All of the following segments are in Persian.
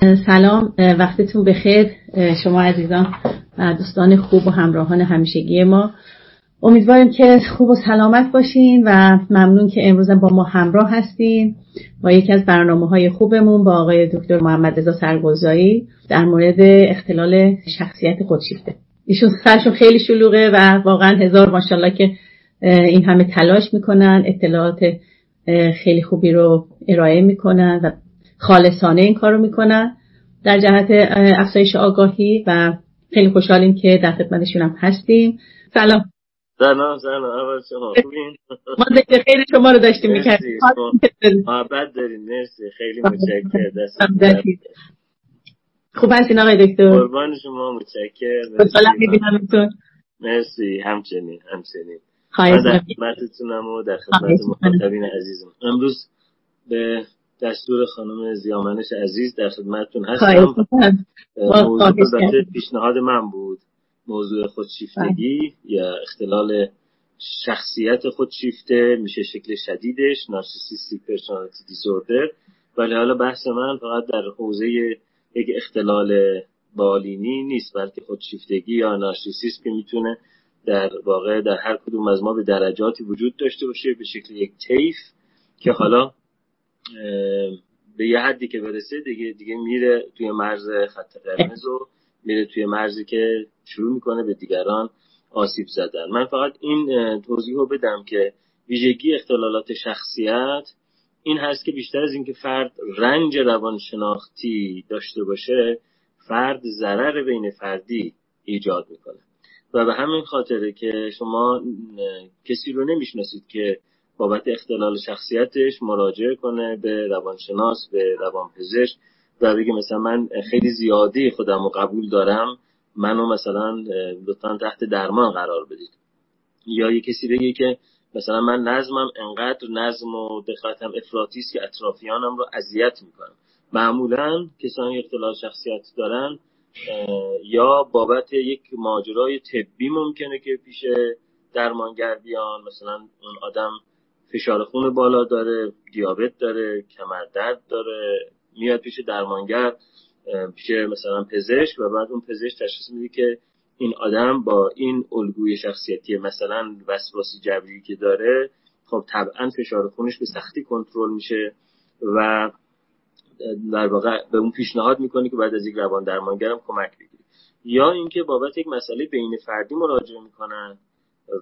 سلام وقتتون بخیر. شما عزیزان دوستان خوب و همراهان همیشگی ما. امیدواریم که خوب و سلامت باشین و ممنون که امروز با ما همراه هستین با یکی از برنامه های خوبمون با آقای دکتر محمد رضا سرگزایی در مورد اختلال شخصیت خودشیفته ایشون سرشون خیلی شلوغه و واقعا هزار ماشاءالله که این همه تلاش می‌کنن اطلاعات خیلی خوبی رو ارائه می‌کنن و خالصانه این کارو می‌کنن. در جهت افزایش آگاهی و خیلی خوشحالیم که در خدمتشون هم هستیم. سلام. سلام سلام. اول شما خوبین ما ذکر شما رو داشتیم می‌کردیم. محبت داریم. مرسی. خیلی متشکر دست خوب هستین آقای دکتر؟ قربان شما. متشکر خوشحالم میبینمتون مرسی. همچنین همچنین. خواهش من در خدمتتونم و در خدمت مخاطبین عزیزم. امروز به دستور خانم زیامنش عزیز در خدمتتون هستم. موضوع پیشنهاد من بود. موضوع خودشیفتگی یا اختلال شخصیت خودشیفته میشه شکل شدیدش نارسیسیستیک پرسونالیتی دیسوردر ولی حالا بحث من فقط در حوزه یک اختلال بالینی نیست بلکه خودشیفتگی یا نارسیسیسم که می‌تونه در واقع در هر کدوم از ما به درجاتی وجود داشته باشه به شکل یک طیف که حالا به یه حدی که برسه دیگه دیگه میره توی مرز خط قرمز و میره توی مرزی که شروع می‌کنه به دیگران آسیب زدن. من فقط این توضیح رو بدم که ویژگی اختلالات شخصیت این هست که بیشتر از اینکه فرد رنج روانشناختی داشته باشه فرد ضرر بین فردی ایجاد می‌کنه. و به همین خاطره که شما کسی رو نمی‌شناسید که بابت اختلال شخصیتش مراجعه کنه به روانشناس به روانپزشک و بگه مثلا من خیلی زیادی خودم رو قبول دارم منو مثلا لطفا تحت درمان قرار بدید. یا یه کسی بگه که مثلا من نظمم انقدر نظم و دقتم افراطی است که اطرافیانم رو اذیت می‌کنم. معمولا کسانی اختلال شخصیت دارن یا بابت یک ماجرای طبی ممکنه که پیش درمانگر بیان مثلا اون آدم فشار خون بالا داره دیابت داره کمر درد داره میاد پیش درمانگر پیش مثلا پزشک و بعد اون پزشک تشخیص میده که این آدم با این الگوی شخصیتی مثلا وسواسی جبری که داره خب طبعا فشار خونش به سختی کنترل میشه و در واقع به اون پیشنهاد می‌کنه که بعد از یک روان درمانگرم کمک بگیری یا اینکه بابت یک مسئله بین فردی مراجعه می‌کنن.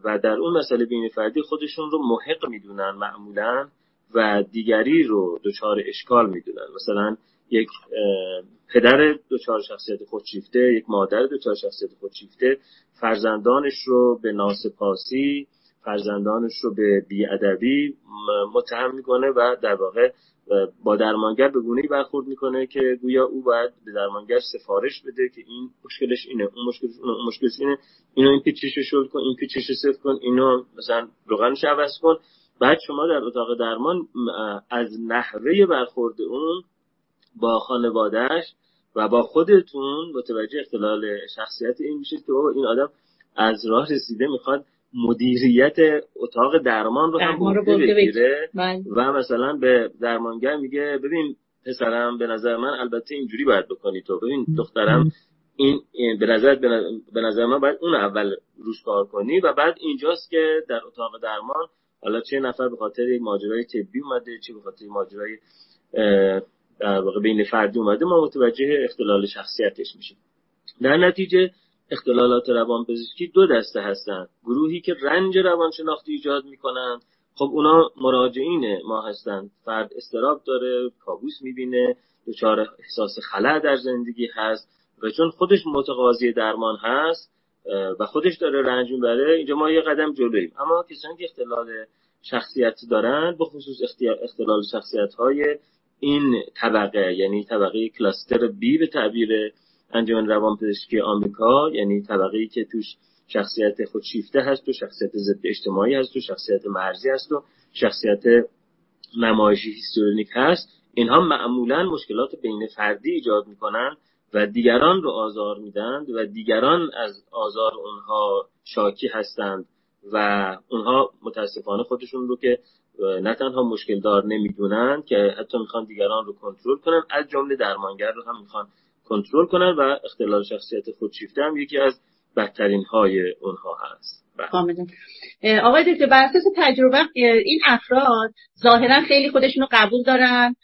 و در اون مسئله بین فردی خودشون رو محق می‌دونن معمولا و دیگری رو دچار اشکال می‌دونن. مثلا یک پدر دچار شخصیت خودشیفته یک مادر دچار شخصیت خودشیفته فرزندانش رو به ناسپاسی فرزندانش رو به بیادبی متهم می‌کنه و در واقع با درمانگر به گونه برخورد می‌کنه که گویا او باید به درمانگر سفارش بده که این مشکلش اینه اون مشکلش اون مشکلش اینه. اینو این پیچش شل کن این پیچش صفر کن اینو مثلا روغنش عوض کن. بعد شما در اتاق درمان از نحوه برخورد اون با خانوادهش و با خودتون متوجه اختلال شخصیت این میشید که بابا این آدم از راه رسیده می‌خواد مدیریت اتاق درمان رو هم بوده بگیره بله. و مثلا به درمانگر میگه ببین پسرم به نظر من البته اینجوری باید بکنی تو. ببین دخترم این به نظر به نظر من باید اون اول روش کار کنی و بعد اینجاست که در اتاق درمان حالا چه نفر به خاطر یک ماجرای طبی اومده چه به خاطر ماجرای در واقع بین فردی اومده ما متوجه اختلال شخصیتش میشیم. در نتیجه اختلالات روانپزشکی دو دسته هستند. گروهی که رنج روانشناختی ایجاد می‌کنن خب اونا مراجعین ما هستند. فرد استراب داره کابوس می‌بینه دچار احساس خلع در زندگی هست و چون خودش متقاضی درمان هست و خودش داره رنج می‌بره اینجا ما یه قدم جلویم اما کسانی که اختلال شخصیت دارن به خصوص اختلال شخصیت های این طبقه یعنی طبقه کلاستر بی به تعبیر انجمن روانپزشکی آمریکا یعنی طبقه ای که توش شخصیت خودشیفته هست و شخصیت ضد اجتماعی هست و شخصیت مرزی هست و شخصیت نمایشی هیستورونیک هست. اینها معمولا مشکلات بین فردی ایجاد می‌کنن و دیگران رو آزار میدن و دیگران از آزار اونها شاکی هستند و اونها متاسفانه خودشون رو که نه تنها مشکل دار نمی‌دونن که حتی می‌خوان دیگران رو کنترل کنن از جمله درمانگر رو هم می‌خوان کنترل کنن و اختلال شخصیت خودشیفته هم یکی از بدترین های اونها هست. بله. آقای دکتر بر اساس تجربه این افراد ظاهرا خیلی خودشون رو قبول دارن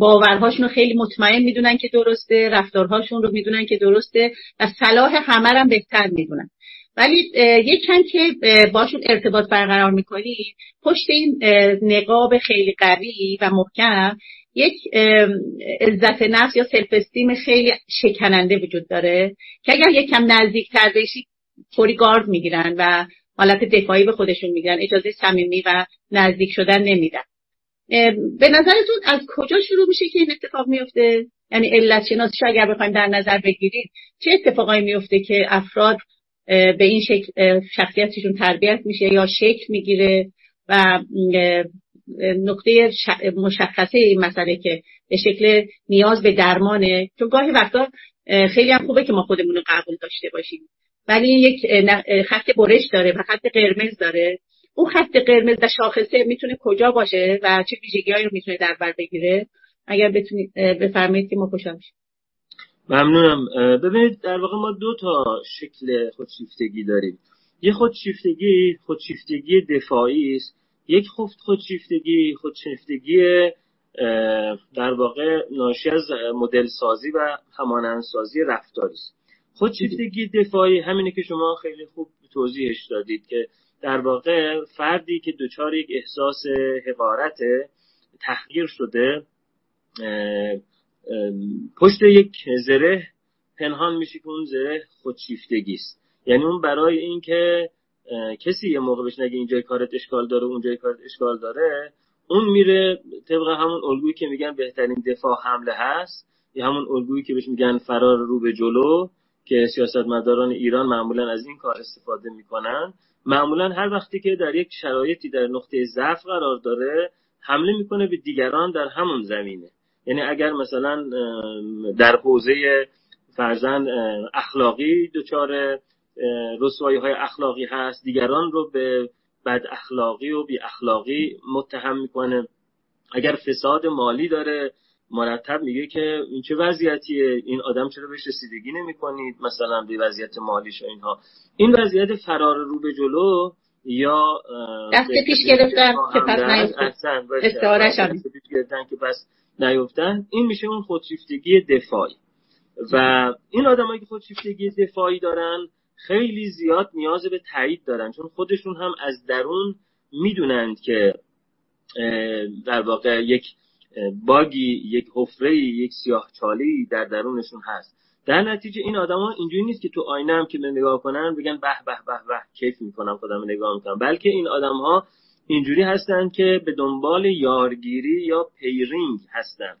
باورهاشون رو خیلی مطمئن می‌دونن که درسته رفتارهاشون رو می‌دونن که درسته و صلاح همه هم بهتر می‌دونن. ولی یک چند که باشون ارتباط برقرار می‌کنی پشت این نقاب خیلی قوی و محکم یک عزت نفس یا سلف استیم خیلی شکننده وجود داره که اگر یک کم نزدیکتر بشی فوری گارد می‌گیرن و حالت دفاعی به خودشون می‌گیرن اجازه صمیمی و نزدیک شدن نمیدن. به نظرتون از کجا شروع میشه که این اتفاق میفته یعنی علت شناسیش اگر بخوایم در نظر بگیرید چه اتفاقایی میفته که افراد به این شکل شخصیتشون تربیت میشه یا شکل می‌گیره و نقطه مشخصه این مسئله که به شکل نیاز به درمانه. چون گاهی وقتا خیلی هم خوبه که ما خودمون رو قبول داشته باشیم. ولی یک خط برش داره و خط قرمز داره. اون خط قرمز و شاخصه می‌تونه کجا باشه و چه ویژگیهایی رو می‌تونه در بر بگیره؟ اگر بتونید بفرمایید که ما خوشحال ممنونم. ببینید در واقع ما دو تا شکل خودشیفتگی داریم. یه خودشیفتگی خودشیفتگی دفاعی است. یک خفت خودشیفتگی خودشیفتگی در واقع ناشی از مدل سازی و همانندسازی رفتاری است. خودشیفتگی دفاعی همینه که شما خیلی خوب توضیحش دادید که در واقع فردی که دچار یک احساس حقارت تحقیر شده پشت یک زره پنهان میشه که اون زره خودشیفتگی است. یعنی اون برای اینکه کسی یه موقع بهش نگه اینجای کارت اشکال داره اونجای کارت اشکال داره اون میره طبق همون الگویی که میگن بهترین دفاع حمله هست یا همون الگویی که بهش میگن فرار رو به جلو که سیاستمداران ایران معمولا از این کار استفاده می‌کنن. معمولا هر وقتی که در یک شرایطی در نقطه ضعف قرار داره حمله می‌کنه به دیگران در همون زمینه. یعنی اگر مثلا در حوزه فرزن اخلاقی دچار رسوایی های اخلاقی هست. دیگران رو به بد اخلاقی و بی اخلاقی متهم می‌کنه. اگر فساد مالی داره مرتب میگه که این چه وضعیتیه؟ این آدم چرا بهش رسیدگی نمی‌کنید؟ مثلا به وضعیت مالیش و اینها. این وضعیت فرار رو به جلو یا دست پیش گرفتن که پس نیفتن پیش گرفتن که پس نیفتن. این میشه اون خودشیفتگی دفاعی. و این آدمایی که خودشیفتگی دفاعی دارن خیلی زیاد نیاز به تایید دارن چون خودشون هم از درون می‌دونند که در واقع یک باگی یک حفره یک سیاه چالی در درونشون هست. در نتیجه این آدما اینجوری نیست که تو آینه هم که به نگاه کنن بگن به به به به کیف می‌کنم خودم نگاه می‌کنم. بلکه این آدم ها اینجوری هستن که به دنبال یارگیری یا پیرینگ هستن.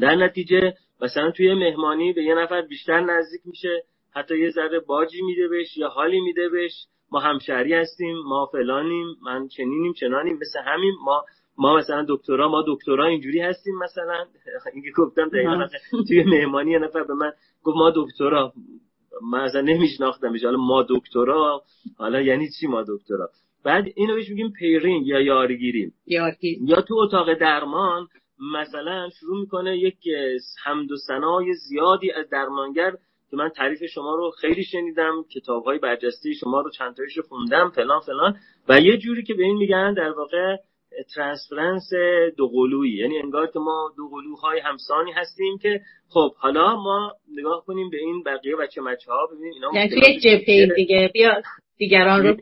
در نتیجه مثلا توی مهمانی به یه نفر بیشتر نزدیک میشه حتی یه ذره باجی میده بهش یا حالی میده بهش. ما همشهری هستیم ما فلانیم من چنینیم چنانیم. مثل همین ما ما مثلا دکترا ما دکترا اینجوری هستیم مثلا. اینکه گفتم دقیقا. توی مهمانی یه نفر به من گفت ما دکترا. من اصلا نمیشناختمش حالا ما دکترا؟ حالا یعنی چی ما دکترا؟ بعد اینو بهش میگیم پیرینگ یا یارگیری یا تو اتاق درمان مثلا شروع می‌کنه یک حمد و ثنای زیادی از درمانگر که من تعریف شما رو خیلی شنیدم کتاب های برجسته شما رو چند تایش خوندم فلان فلان. و یه جوری که به این میگن در واقع transference دو قلویی یعنی انگار که ما دو قلوهای همسانی هستیم که خب حالا ما نگاه کنیم به این بقیه بچه مچه ها ببینیم اینا یعنی تو یک جبهه دیگه. بیا دیگران رو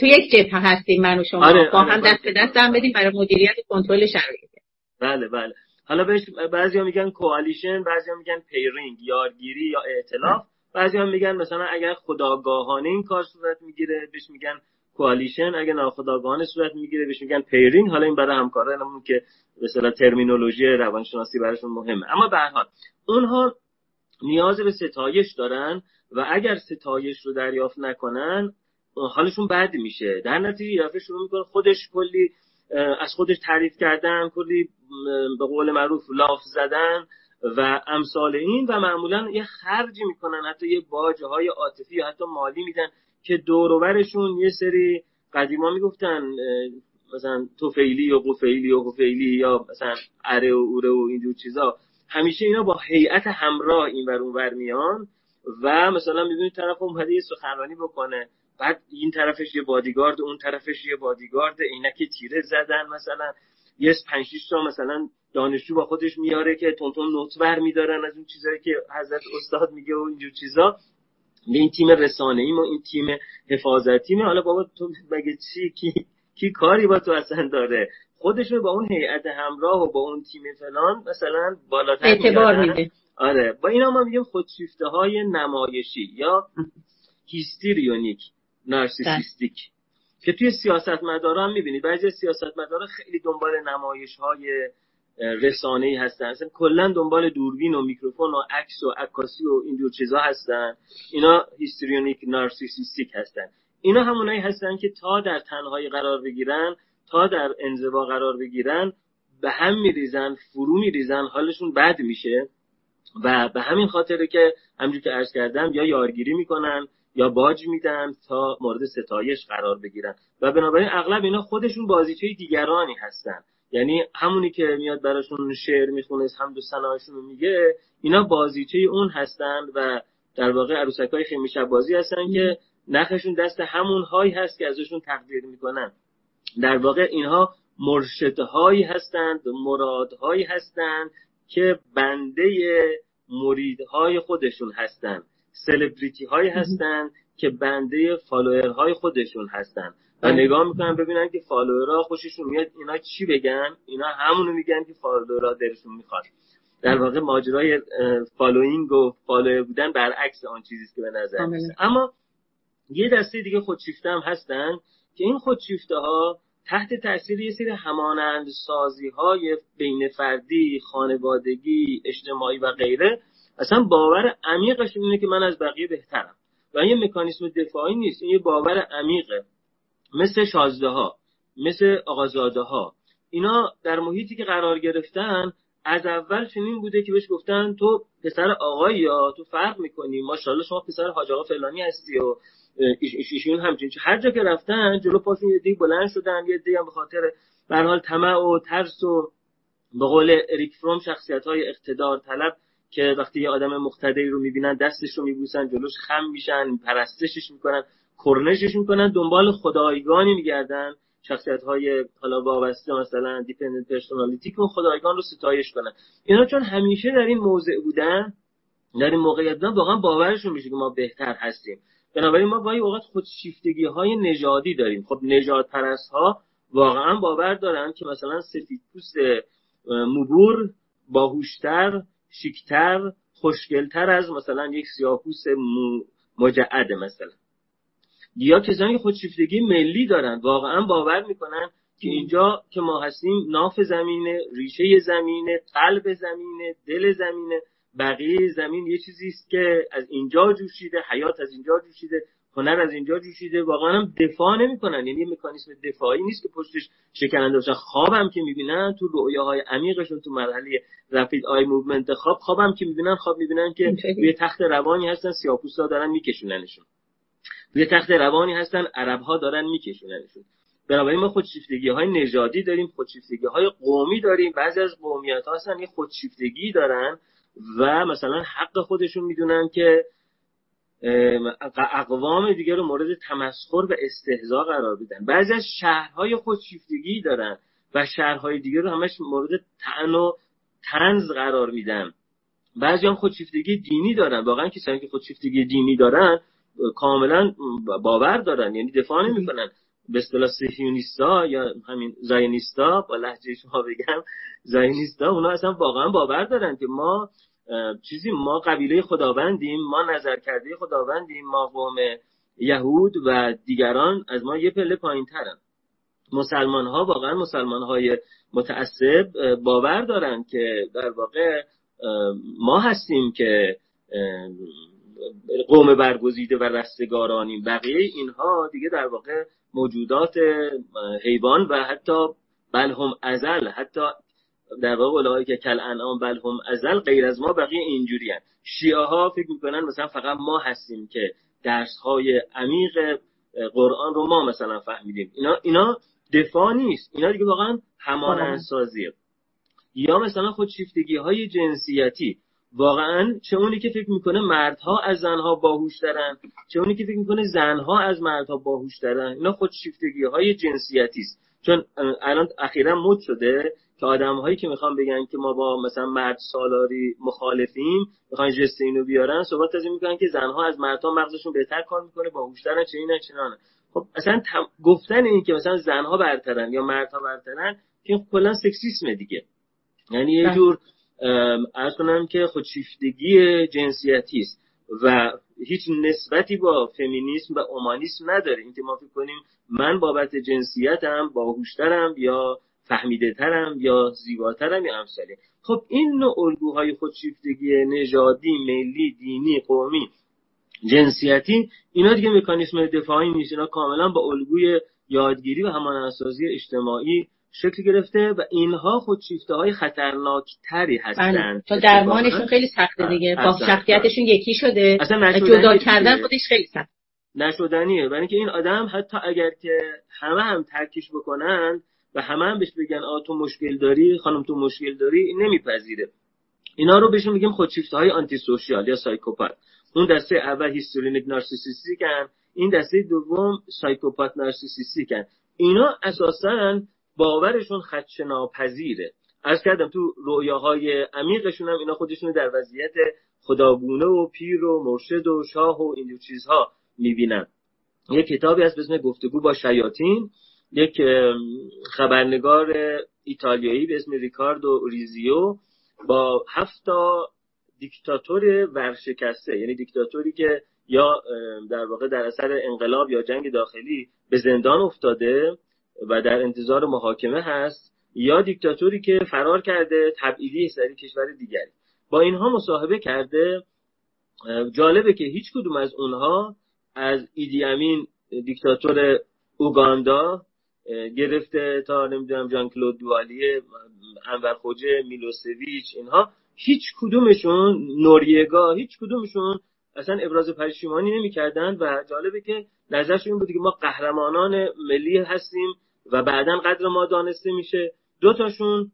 تو یک جبهه هستیم من و شما. آره، با آره، هم دست به دست هم بدیم برای مدیریت کنترل شرایط. بله بله. حالا بهش بعضیا میگن coalition بعضیا میگن pairing یارگیری یا ائتلاف. بعضیا میگن مثلا اگر خودآگاهانه این کار صورت می‌گیره بهش میگن کوالیشن اگه ناخداگاهانه صورت می‌گیره بهش میگن پیرینگ حالا این برای همکارانمون که اصطلاح ترمینولوژی روانشناسی براشون مهمه. اما به هر اونها نیاز به ستایش دارن و اگر ستایش رو دریافت نکنن حالشون بد میشه. در نتیجه یافه شروع می‌کنه خودش کلی از خودش تعریف کردن کلی به قول معروف لاف زدن و امثال این و معمولا یه خرجی می‌کنن حتی یه باجه های عاطفی یا حتی مالی میدن که دوروبرشون یه سری قدیما می‌گفتن مثلا توفیلی و قفیلی و قفیلی یا مثلا اره و اوره و اینجور چیزا. همیشه اینا با هیئت همراه این ور اون ور میان و مثلا می‌بینید طرف اومده یه سخنرانی بکنه. بعد این طرفش یه بادیگارد اون طرفش یه بادیگارد عینک تیره زدن مثلا. یه پنج تا مثلا دانشجو با خودش میاره که تونتون نوت بر میدارن از اون چیزایی که حضرت استاد میگه و اینجور چیزا. به این تیم رسانه ایم و این تیم حفاظتی حالا بابا تو مگه چی؟ کی, کی کاری با تو اصلا داره؟ خودش با اون هیئت همراه و با اون تیم فلان مثلا بالاتر اعتبار میده. آره. با اینا ما میگیم خودشیفته های نمایشی یا هیستریونیک نارسیسیستیک. که توی سیاست مدارا هم می‌بینید بعضی سیاست مدارا خیلی دنبال نمایش های رسانه ای هستن. اصلا کلا دنبال دوربین و میکروفون و عکس و عکاسی و اینجور چیزا هستن. اینا histrionic narcissistic هستن. اینا همونایی هستن که تا در تنهایی قرار بگیرن تا در انزوا قرار بگیرن به هم میریزن فرو میریزن حالشون بد میشه و به همین خاطره که همجور که عرض کردم یا یارگیری می‌کنن یا باج میدن تا مورد ستایش قرار بگیرن. و بنابراین اغلب اینا خودشون بازیچه دیگرانی هستن. یعنی همونی که میاد براشون شعر می‌خونه هم دو رو میگه اینا بازیچه اون هستن و در واقع عروسک های خیمی بازی هستن که نخشون دست همون هایی هست که ازشون تقدیر می‌کنن. در واقع اینها مرشدهایی هستند مرادهایی هستند که بنده مریدهای خودشون هستند سلبریتی هایی هستند که بنده follower های خودشون هستند و نگاه می‌کنن ببینن که follower ها خوششون میاد اینا چی بگن؟ اینا همونو میگن که follower ها دلشون می‌خواد. در واقع ماجرای following و follower بودن برعکس آن چیزی که به نظر میرسه اما یه دسته دیگه خودشیفته هم هستن که این خودشیفته ها تحت تاثیر یه سری همانند سازی های بین فردی خانوادگی اجتماعی و غیره اصلا باور عمیقش اینه که من از بقیه بهترم. و این مکانیسم دفاعی نیست. این یه باور عمیقه. مثل شازده ها مثل آقازاده ها اینا در محیطی که قرار گرفتن از اول چنین بوده که بهش گفتن تو پسر آقایی یا تو فرق می‌کنی. ماشاءالله شما پسر حاج آقا فلانی هستی و ایشون همچین هر جا که رفتن جلو پاشون یه دی بلند شدن یه دی هم به خاطر به حال طمع و ترس و به قول اریک فروم شخصیت های اقتدار طلب که وقتی یه آدم مقتدری رو می‌بینن دستش رو میبوسن جلوش خم میشن پرستشش می‌کنن کرنشش می‌کنن دنبال خدایگانی میگردن. شخصیت های حالا وابسته مثلا dependent personality که خدایگان رو ستایش کنن. اینا چون همیشه در این موضع بودن در این موقعیت بودن واقعا باورشون میشه که ما بهتر هستیم. بنابراین ما گاهی اوقات خودشیفتگی های نژادی داریم. خب نژاد پرست ها واقعا باور دارن که مثلا سفید پوست مبور باهوشتر شیکتر خوشگلتر از مثلا یک سیاهپوست مجعد مثلا. یا کسانی که خودشیفتگی ملی دارن واقعا باور می‌کنن که اینجا که ما هستیم ناف زمینه ریشه زمینه قلب زمینه دل زمینه بقیه زمین یه چیزی است که از اینجا جوشیده حیات از اینجا جوشیده. هنر از اینجا جوشیده واقعا هم دفاع نمی‌کنن. یعنی مکانیسم دفاعی نیست که پشتش شکننده باشه خوابم که می‌بینن تو رویاهای عمیقشون تو مرحله rapid eye movement خواب خوابم که می‌بینن خواب می‌بینن که روی تخت روانی هستن سیاپوستا دارن میکشوننشون. روی تخت روانی هستن عرب ها دارن میکشوننشون. بنابراین ما خودشیفتگی های نژادی داریم خودشیفتگی های قومی داریم. بعضی از قومیت ها هستن یه خودشیفتگی دارن و مثلا حق خودشون می‌دونن که اقوام دیگه رو مورد تمسخر و استهزا قرار بدن بعضی از شهرهای خودشیفتگی دارن و شهرهای دیگه رو همش مورد تعن و تنز قرار میدن. بعضی هم خودشیفتگی دینی دارن. واقعا کسانی که خودشیفتگی دینی دارن کاملا باور دارن یعنی دفاع نمی‌کنن. به اصطلاح سیونیستا یا همین زاینیستا با لحجه شما بگم زاینیستا اونا اصلا واقعا باور دارن که ما چیزی ما قبیله خداوندیم ما نظر کرده خداوندیم ما قوم یهود و دیگران از ما یه پله پایین ترن مسلمان ها واقعا مسلمان های متعصب باور دارن که در واقع ما هستیم که قوم برگزیده و رستگارانیم بقیه اینها دیگه در واقع موجودات حیوان و حتی بل هم ازل حتی در واقع اولایی که کل انعام بل هم ازل غیر از ما بقیه اینجوری هن. شیعه ها فکر می‌کنن مثلا فقط ما هستیم که درس های عمیق قرآن رو ما مثلا فهمیدیم. اینا اینا دفاع نیست. اینا دیگه واقعا همانندسازیه یا مثلا خودشیفتگی های جنسیتی. واقعا چه اونی که فکر می‌کنه مردها از زنها باهوشترن چه اونی که فکر می‌کنه زنها از مردها باهوشترن اینا خودشیفتگی های جنسیتی است. چون الان اخیرا مد شده که آدم هایی که می‌خوان بگن که ما با مثلا مرد سالاری مخالفیم می‌خوان جست اینو بیارن صحبت از این می‌کنن که زنها از مردها مغزشون بهتر کار می‌کنه باهوشترن چه اینه چنانه. خب اصلا گفتن این که مثلا زنها برترن یا مردها برترن که کلا سکسیسم دیگه. یعنی یه بله. جور ارز کنم که خودشیفتگی جنسیتی است و هیچ نسبتی با فمینیسم و اومانیسم نداره. اینکه ما فکر کنیم من بابت جنسیتم باهوشترم یا فهمیده ترم یا زیباترم یا امثالی. خب این نوع الگوهای خودشیفتگی نژادی ملی دینی قومی جنسیتی اینا دیگه مکانیسم دفاعی نیست. اینا کاملا با الگوی یادگیری و همانندسازی اجتماعی شکل گرفته و اینها خودشیفته های خطرناک تری هستند تا درمانشون خیلی سخته دیگه. با شخصیتشون یکی شده. اصلا جدا کردن خودش خیلی سخت. نشدنیه. برای اینکه این آدم حتی اگر که همه هم ترکش بکنن و همه هم بهش بگن آ تو مشکل داری خانم تو مشکل داری نمیپذیره. اینا رو بهشون میگیم خودشیفته های antisocial یا psychopath اون دسته اول histrionic narcissistic ن این دسته دوم psychopath narcissistic ن اینا اساسا باورشون خدشه ناپذیره از کردم تو رویاهای عمیقشون هم اینا خودشون در وضعیت خداگونه و پیر و مرشد و شاه و این چیزها می‌بینن. یک کتابی هست به اسم گفتگو با شیاطین. یک خبرنگار ایتالیایی به اسم ریکاردو ریزیو با هفتا دیکتاتور ورشکسته یعنی دیکتاتوری که یا در واقع در اثر انقلاب یا جنگ داخلی به زندان افتاده و در انتظار محاکمه هست یا دیکتاتوری که فرار کرده تبعیدی سری کشور دیگری. با اینها مصاحبه کرده. جالبه که هیچ کدوم از اونها از ایدی امین دیکتاتور اوگاندا گرفته تا نمی‌دونم جان کلود دوالیه انور خوجه میلوسویچ اینها هیچ کدومشون نوریگا هیچ کدومشون اصلا ابراز پشیمانی نمی‌کردن و جالبه که نظرشون این بود که ما قهرمانان ملی هستیم و بعدا قدر ما دانسته میشه. دو تاشون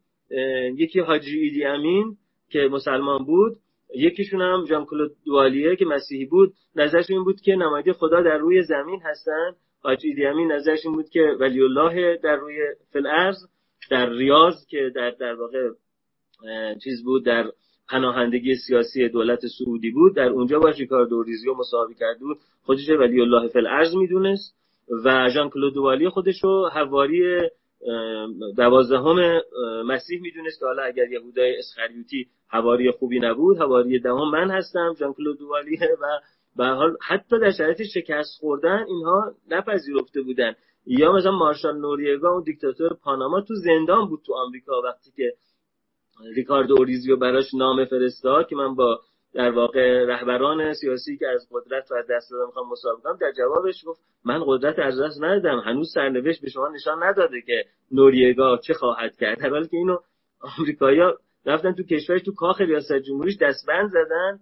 یکی حاجی ایدی امین که مسلمان بود یکیشون هم جان کلود دوالیه که مسیحی بود. نظرش این بود که نماینده خدا در روی زمین هستن حاجی ایدی امین نظرش این بود که ولی الله در روی فلعرض در ریاض که در در واقع چیز بود در پناهندگی سیاسی دولت سعودی بود در اونجا با ریکاردو ریزیو مصاحبه کرده بود. خودش ولی الله فلعرض می‌دونست و ژان کلود والی خودش رو حواری دوازدهم مسیح می‌دونست که حالا اگر یهودای اسخریوتی حواری خوبی نبود حواری دهم من هستم ژان کلود والی و به حال حتی در شرایط شکست خوردن اینها نپذیرفته بودن. یا مثلا مارشال نوریگا اون دیکتاتور پاناما تو زندان بود تو آمریکا وقتی که ریکاردو اوریزیو براش نامه فرستاد که من با در واقع رهبران سیاسی که از قدرت و دست دادن می‌خوام مصاحبه کنم در جوابش گفت من قدرت از دست ندادم هنوز سرنوشت به شما نشان نداده که نوریگا چه خواهد کرد. در حالی که اینو آمریکایی‌ها رفتن تو کشورش تو کاخ ریاست جمهوریش دستبند زدن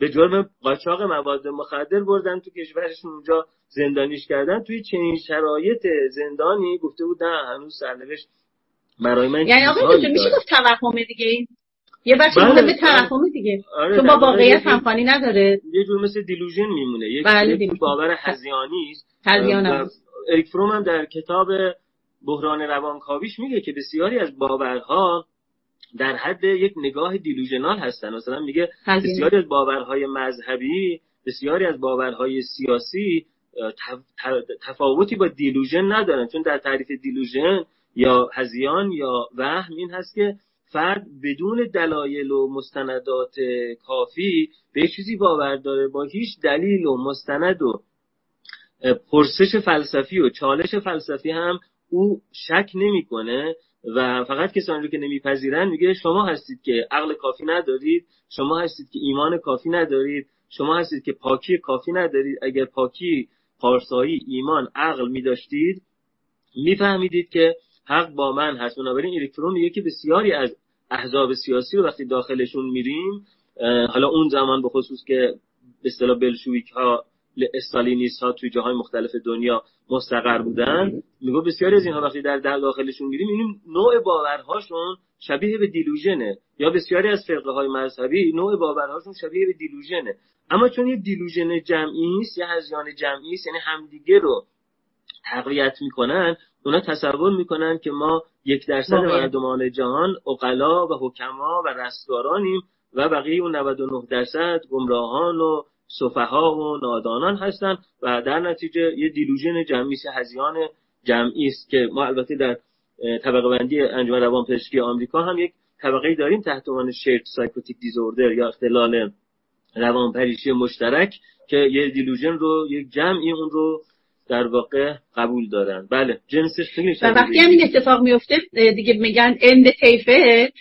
به جرم قاچاق مواد مخدر بردن تو کشورشون اونجا زندانیش کردن. توی چنین شرایط زندانی گفته بود نه هنوز سرنوشت برای من یعنی آقا میشه گفت توهم دیگه؟ یه بچه بله. به توهم دیگه. آره تو با واقعیت همخوانی نداره. یه جور مثل دیلوژن میمونه. یک بله باور هزیانی است. اریک فروم هم در کتاب بحران روانکاویش میگه که بسیاری از باورها در حد یک نگاه دیلوژنال هستن. مثلا میگه بسیاری از باورهای مذهبی بسیاری از باورهای سیاسی تفاوتی با دیلوژن ندارن. چون در تعریف دیلوژن یا هزیان یا وهم این هست که فرد بدون دلایل و مستندات کافی به چیزی باور داره با هیچ دلیل و مستند و پرسش فلسفی و چالش فلسفی هم او شک نمی‌کنه. و فقط کسانی که نمیپذیرن میگه شما هستید که عقل کافی ندارید شما هستید که ایمان کافی ندارید شما هستید که پاکی کافی ندارید. اگر پاکی پارسایی ایمان عقل میداشتید میفهمیدید که حق با من هست. بنابراین الکترون میگه که بسیاری از احزاب سیاسی رو وقتی داخلشون میریم حالا اون زمان به خصوص که به اصطلاح بلشویک ها استالینیست ها توی جاهای مختلف دنیا مستقر بودن. میگو بسیاری از اینها وقتی در داخلشون میریم این نوع باورهاشون شبیه به دیلوژنه. یا بسیاری از فرقه های مذهبی نوع باورهاشون شبیه به دیلوژنه. اما چون یه دیلوژن جمعی است یا هزیان جمعی است یعنی همدیگه رو تقویت می‌کنن اونا تصور می‌کنن که ما یک درصد مردمان جهان اقلا و حکما و رستگارانیم و بقیه اون 99 درصد گمراهان و صفها و نادانان هستن و در نتیجه یه دیلوژن جمعی هزیان جمعی است که ما البته در طبقه بندی انجمن روانپزشکی آمریکا هم یک طبقه داریم تحت عنوان shared psychotic disorder یا اختلال روانپریشی مشترک که یه delusion رو یک جمعی اون رو در واقع قبول دارن. بله. جنسش خیلی و وقتی همین اتفاق میفته دیگه میگن اند تیفه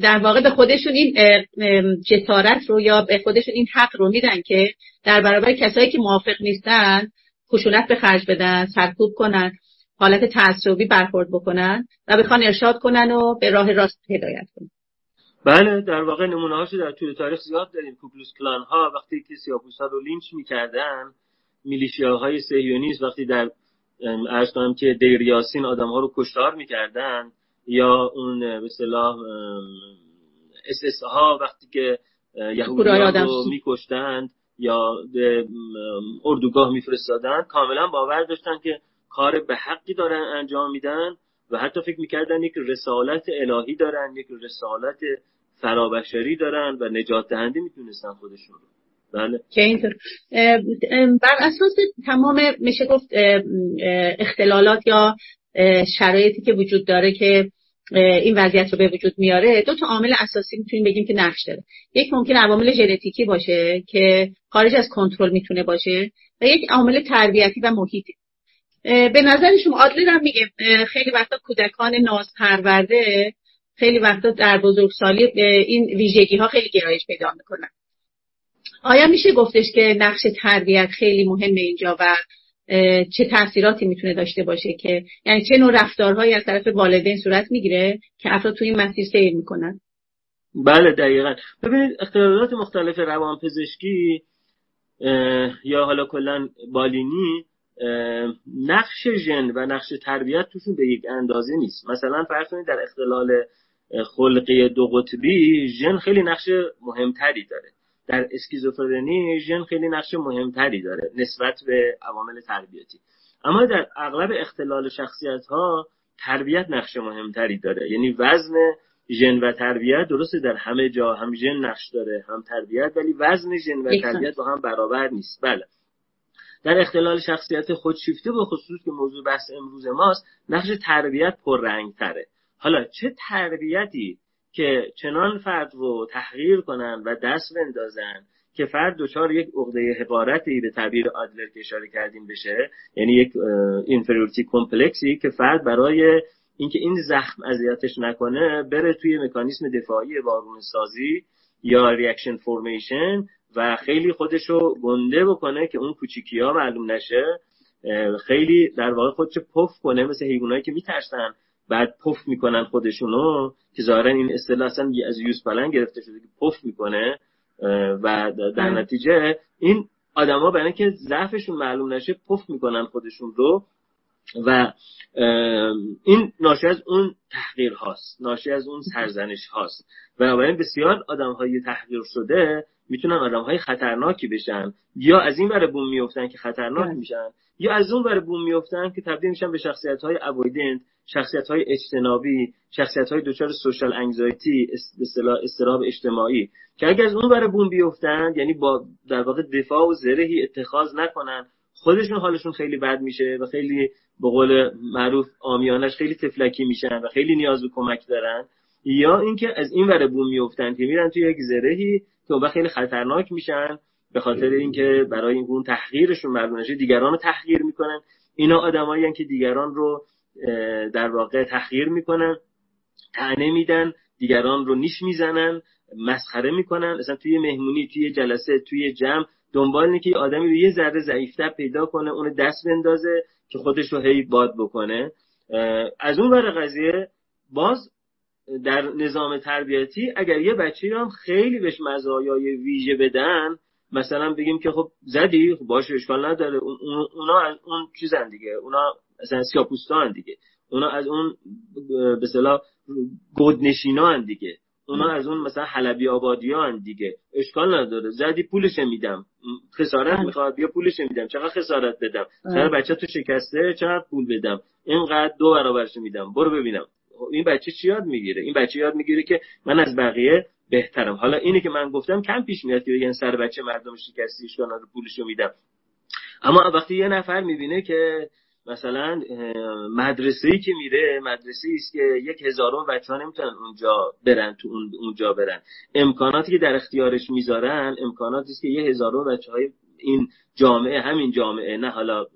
در واقع به خودشون این جسارت رو یا به خودشون این حق رو میدن که در برابر کسایی که موافق نیستن خشونت به خرج بدن سرکوب کنن حالت تعصبی برخورد بکنن و بخوان ارشاد کنن و به راه راست هدایت کنن. بله. در واقع نمونه هاشو در طول تاریخ زیاد داریم. کوکلوس کلان ها وقتی که سیاپوست ها رو لینچ می‌کردن های صهیونیست وقتی در عرض کنم که دیر یاسین آدم ها رو کشتار می‌کردن یا اون به اصطلاح اس اس ها وقتی که یهودیان رو میکشتند یا به اردوگاه میفرستادن کاملا باور داشتن که کار به حقی دارن انجام میدن و حتی فکر می‌کردن یک رسالت الهی دارن یک رسالت فرابشری دارن و نجات دهنده می‌تونستن خودشون رو. بله. که اینطور. بر اساس تمام میشه گفت اختلالات یا شرایطی که وجود داره که این وضعیت رو به وجود میاره دو تا عامل اساسی می‌تونیم بگیم که نقش داره. یک ممکن عوامل ژنتیکی باشه که خارج از کنترل می‌تونه باشه و یک عامل تربیتی و محیطی. به نظر شما آدلر هم میگه خیلی وقتا کودکان ناز پرورده خیلی وقتا در بزرگسالی این ویژگی ها خیلی گرایش پیدا می‌کنن. آیا میشه گفتش که نقش تربیت خیلی مهمه اینجا و چه تاثیراتی می‌تونه داشته باشه که یعنی چه نوع رفتارهایی از طرف والدین صورت می‌گیره که افراد توی این مسیر سیر می‌کنن؟ بله دقیقا. ببینید اختلالات مختلف روانپزشکی یا حالا کلا بالینی نقش ژن و نقش تربیت توشون به یک اندازه نیست. مثلا فرض کنید در اختلال خلقی دو قطبی ژن خیلی نقش مهمتری داره. در اسکیزوفرنی ژن خیلی نقش مهمتری داره نسبت به عوامل تربیتی. اما در اغلب اختلال شخصیت ها تربیت نقش مهمتری داره. یعنی وزن ژن و تربیت درسته در همه جا هم ژن نقش داره هم تربیت ولی وزن ژن و تربیت با هم برابر نیست. بله. در اختلال شخصیت خودشیفته به خصوص که موضوع بحث امروز ماست نقش تربیت پررنگ تره حالا چه تربیتی که چنان فرد رو تحقیر کنن و دست بندازن که فرد دچار یک عقده حقارتی به تعبیر آدلر که اشاره کردیم بشه یعنی یک inferiority complex ی که فرد برای اینکه این زخم اذیتش نکنه بره توی مکانیسم دفاعی وارون سازی یا reaction formation و خیلی خودشو گنده بکنه که اون کوچیکی ها معلوم نشه. خیلی در واقع خودشو پف کنه مثل حیوانایی که میترسن بعد پف می‌کنن خودشونو که ظاهرا این اصطلاح اصلا از یوزپلنگ گرفته شده که پف می‌کنه و در نتیجه این آدما برای اینکه ضعفشون معلوم نشه پف می‌کنن خودشون رو. و این ناشی از اون تحقیر هاست ناشی از اون سرزنش هاست. بنابراین بسیار آدم های تحقیر شده می‌تونن آدم های خطرناکی بشن. یا از این ور بوم میفتن که خطرناک بله. میشن یا از اون ور بوم میفتن که تبدیل میشن به شخصیت های اوایدنت شخصیت های اجتنابی شخصیت های دچار سوشال انگزایتی اصطلاح اجتماعی. که اگر از اون ور بوم بیفتن یعنی با در واقع دفاع و زرهی اتخاذ نکنن خودشون حالشون خیلی بد میشه و خیلی به قول معروف آمیانش خیلی تفلکی میشن و خیلی نیاز به کمک دارن. یا اینکه از این ور بوم میفتن که میرن توی یک زرهی که اون خیلی خطرناک میشن به خاطر اینکه برای این اون تحقیرشون معلوم دیگران رو تحقیر می‌کنن. اینا آدمایی که دیگران رو در واقع تحقیر می‌کنن تعنه میدن دیگران رو نیش می‌زنن مسخره می‌کنن. اصلا توی مهمونی توی جلسه توی جمع دنبال اینه که آدمی رو یه ذره ضعیفتر پیدا کنه اون دست بندازه که خودش رو هی باد بکنه. از اون ور قضیه باز در نظام تربیتی اگر یه بچه هم خیلی بهش مزایای ویژه بدن مثلا بگیم که خب زدی خب باشه اشکال نداره. اونا اون چیزن دیگه. اونا مثلا سیاپوستان دیگه. اونا از اون به اصطلاح گودنشینا دیگه. اونا از اون مثلا حلبی آبادی ها دیگه. اشکال نداره. زدی پولش میدم. خسارت می‌خواد بیا پولش میدم. چقدر خسارت بدم؟ چقدر بچه تو شکسته؟ چقدر پول بدم؟ اینقدر دو برابرش میدم. برو ببینم. این بچه چی یاد می‌گیره؟ این بچه یاد می‌گیره که من از بقیه بهترم. حالا اینی که من گفتم کم پیش میاد که بگن سر بچه مردم شکستی اشکال نداره پولشو میدم. اما وقتی یه نفر می‌بینه که مثلا مدرسه ای که میره مدرسه است که یک هزارم بچه ها نمی‌تونن اونجا برن تو اونجا برن. امکاناتی که در اختیارش می‌ذارن امکاناتی است که یه هزارم بچه های این جامعه همین جامعه نه حالا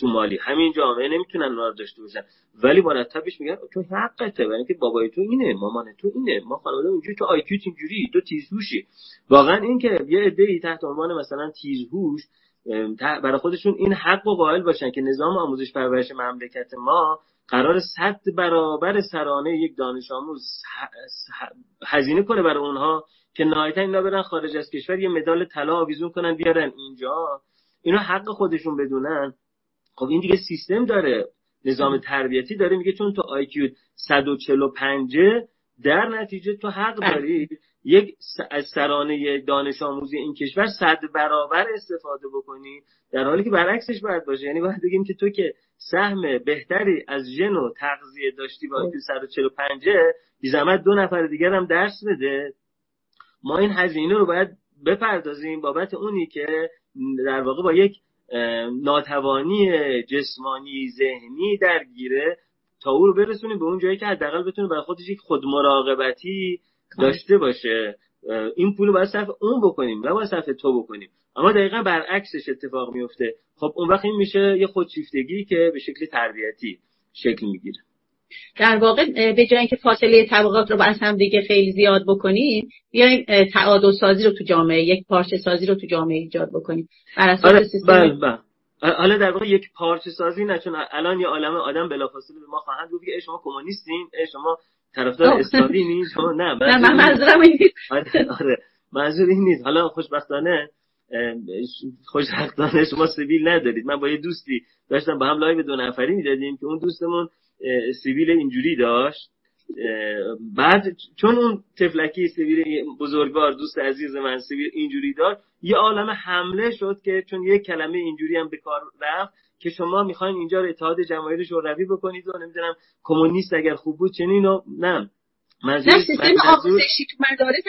سومالی همین جامعه نمی‌تونن اونها رو داشته باشن. ولی مرتبش میگن تو حقته برای که بابای تو اینه مامان تو اینه ما خانواده اونجوری تو آیکیوت اینجوری تو تیزهوشی. واقعا این که یه عده‌ای تحت عنوان مثلا تیزهوش برای خودشون این حق و قائل باشن که نظام آموزش پرورش مملکت ما قرار صد برابر سرانه یک دانش آموز هزینه کنه برای اونها که نهایتا اینا برن خارج از کشور یه مدال طلا آویزون کنن بیارن اینجا. اینا حق خودشون بدونن. خب این دیگه سیستم داره. نظام تربیتی داره. میگه چون تو آیکیو 145 در نتیجه تو حق. داری. یک سرانه دانش آموزی این کشور صد برابر استفاده بکنی در حالی که برعکسش باید باشه. یعنی باید بگیم که تو که سهم بهتری از ژن و تغذیه داشتی با آیکیو 145 بی زحمت دو نفر دیگر هم درس بده. ما این هزینه رو باید بپردازیم بابت اونی که در واقع با یک ناتوانی جسمانی ذهنی درگیره تا او رو برسونیم به اون جایی که حداقل بتونه برای خودش یک خودمراقبتی داشته باشه. این پول رو باید صرف اون بکنیم نه باید صرف تو بکنیم. اما دقیقا برعکسش اتفاق میفته. خب اون وقت این میشه یه خودشیفتگی که به شکل تربیتی شکل می‌گیره. در واقع به جای اینکه فاصله طبقات رو با هم دیگه خیلی زیاد بکنیم بیایم تعادل سازی رو تو جامعه یک پارچه سازی رو تو جامعه ایجاد بکنیم. بر اساس آره، سیستم بله، بله. حالا در واقع یک پارچه سازی نه چون الان یه عالم آدم بلافاصله به ما خواهند گفت که شما کمونیستین شما طرفدار استالینی نیست؟ نه من منظورم این نیست. آره, آره. منظور این نیست. حالا خوشبختانه خوشبختانه شما سیبیل ندارید. من با یه دوستی داشتم با هم live دو نفری می‌دادیم که اون دوستمون سیبیل اینجوری داشت. بعد چون اون طفلکی سیبیل بزرگوار دوست عزیز من سیبیل اینجوری داشت یه عالم حمله شد که چون یه کلمه اینجوری هم به کار رفت که شما می‌خواین اینجا رو اتحاد جماهیر شوروی بکنید و نمی‌دونم کمونیست اگر خوب بود چنین و نه. نه سیستم آموزشی تو مدارس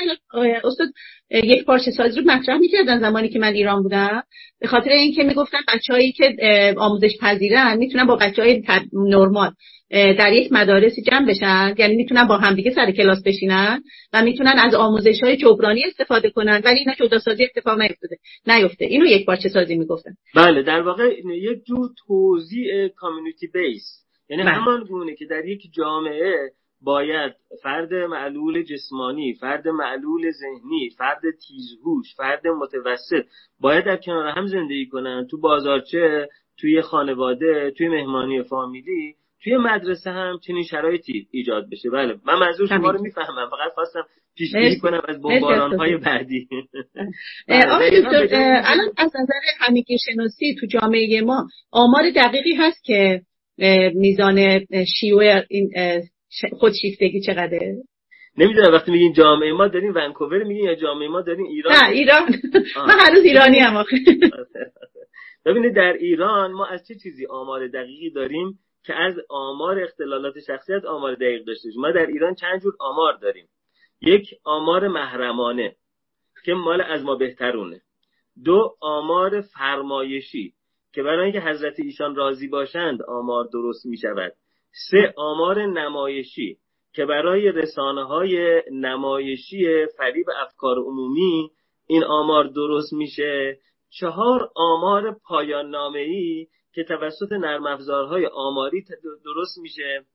استاد یک پارچه سازی رو مطرح می‌کردن زمانی که من ایران بودم. به خاطر اینکه می‌گفتن بچههایی که آموزش پذیرن می‌تونن با بچه های نرمال در یک مدارسی جمع بشن. یعنی می‌تونن با همدیگه سر کلاس بشینن و می‌تونن از آموزش های جبرانی استفاده کنن. ولی اینا جدا سازی اتفاق نیفتاده. نیفته. اینو یک پارچه سازی می‌گفتن؟ بله در واقع یک جور توزیع کامیونیتی بیس یعنی بله. همان گونه که در یک جامعه باید فرد معلول جسمانی فرد معلول ذهنی فرد تیزهوش فرد متوسط باید در کنار هم زندگی کنن. تو بازارچه توی خانواده توی مهمانی فامیلی. توی مدرسه هم چنین شرایطی ایجاد بشه. بله من منظور شما رو می‌فهمم. فقط خواستم پیش بینی کنم از بمباران های بعدی. بله، الان از نظر همگی شناسی تو جامعه ما آمار دقیقی هست که میزان شیوع این خودشیفتگی چقدره؟ نمی‌دونم وقتی میگین جامعه ما داریم ونکوور میگین یا جامعه ما داریم ایران؟ نه ایران. من هنوز ایرانی هم آخه. ببینید در ایران ما از چه چیزی آمار دقیقی داریم که از آمار اختلالات شخصیت آمار دقیق داشته ما در ایران چند جور آمار داریم. یک آمار محرمانه که مال از ما بهترونه. دو آمار فرمایشی که برای اینکه حضرت ایشان راضی باشند آمار درست می شود سه آمار نمایشی که برای رسانه های نمایشی فریب افکار عمومی این آمار درست میشه. چهار آمار پایان نامه ای که توسط نرم افزارهای آماری درست میشه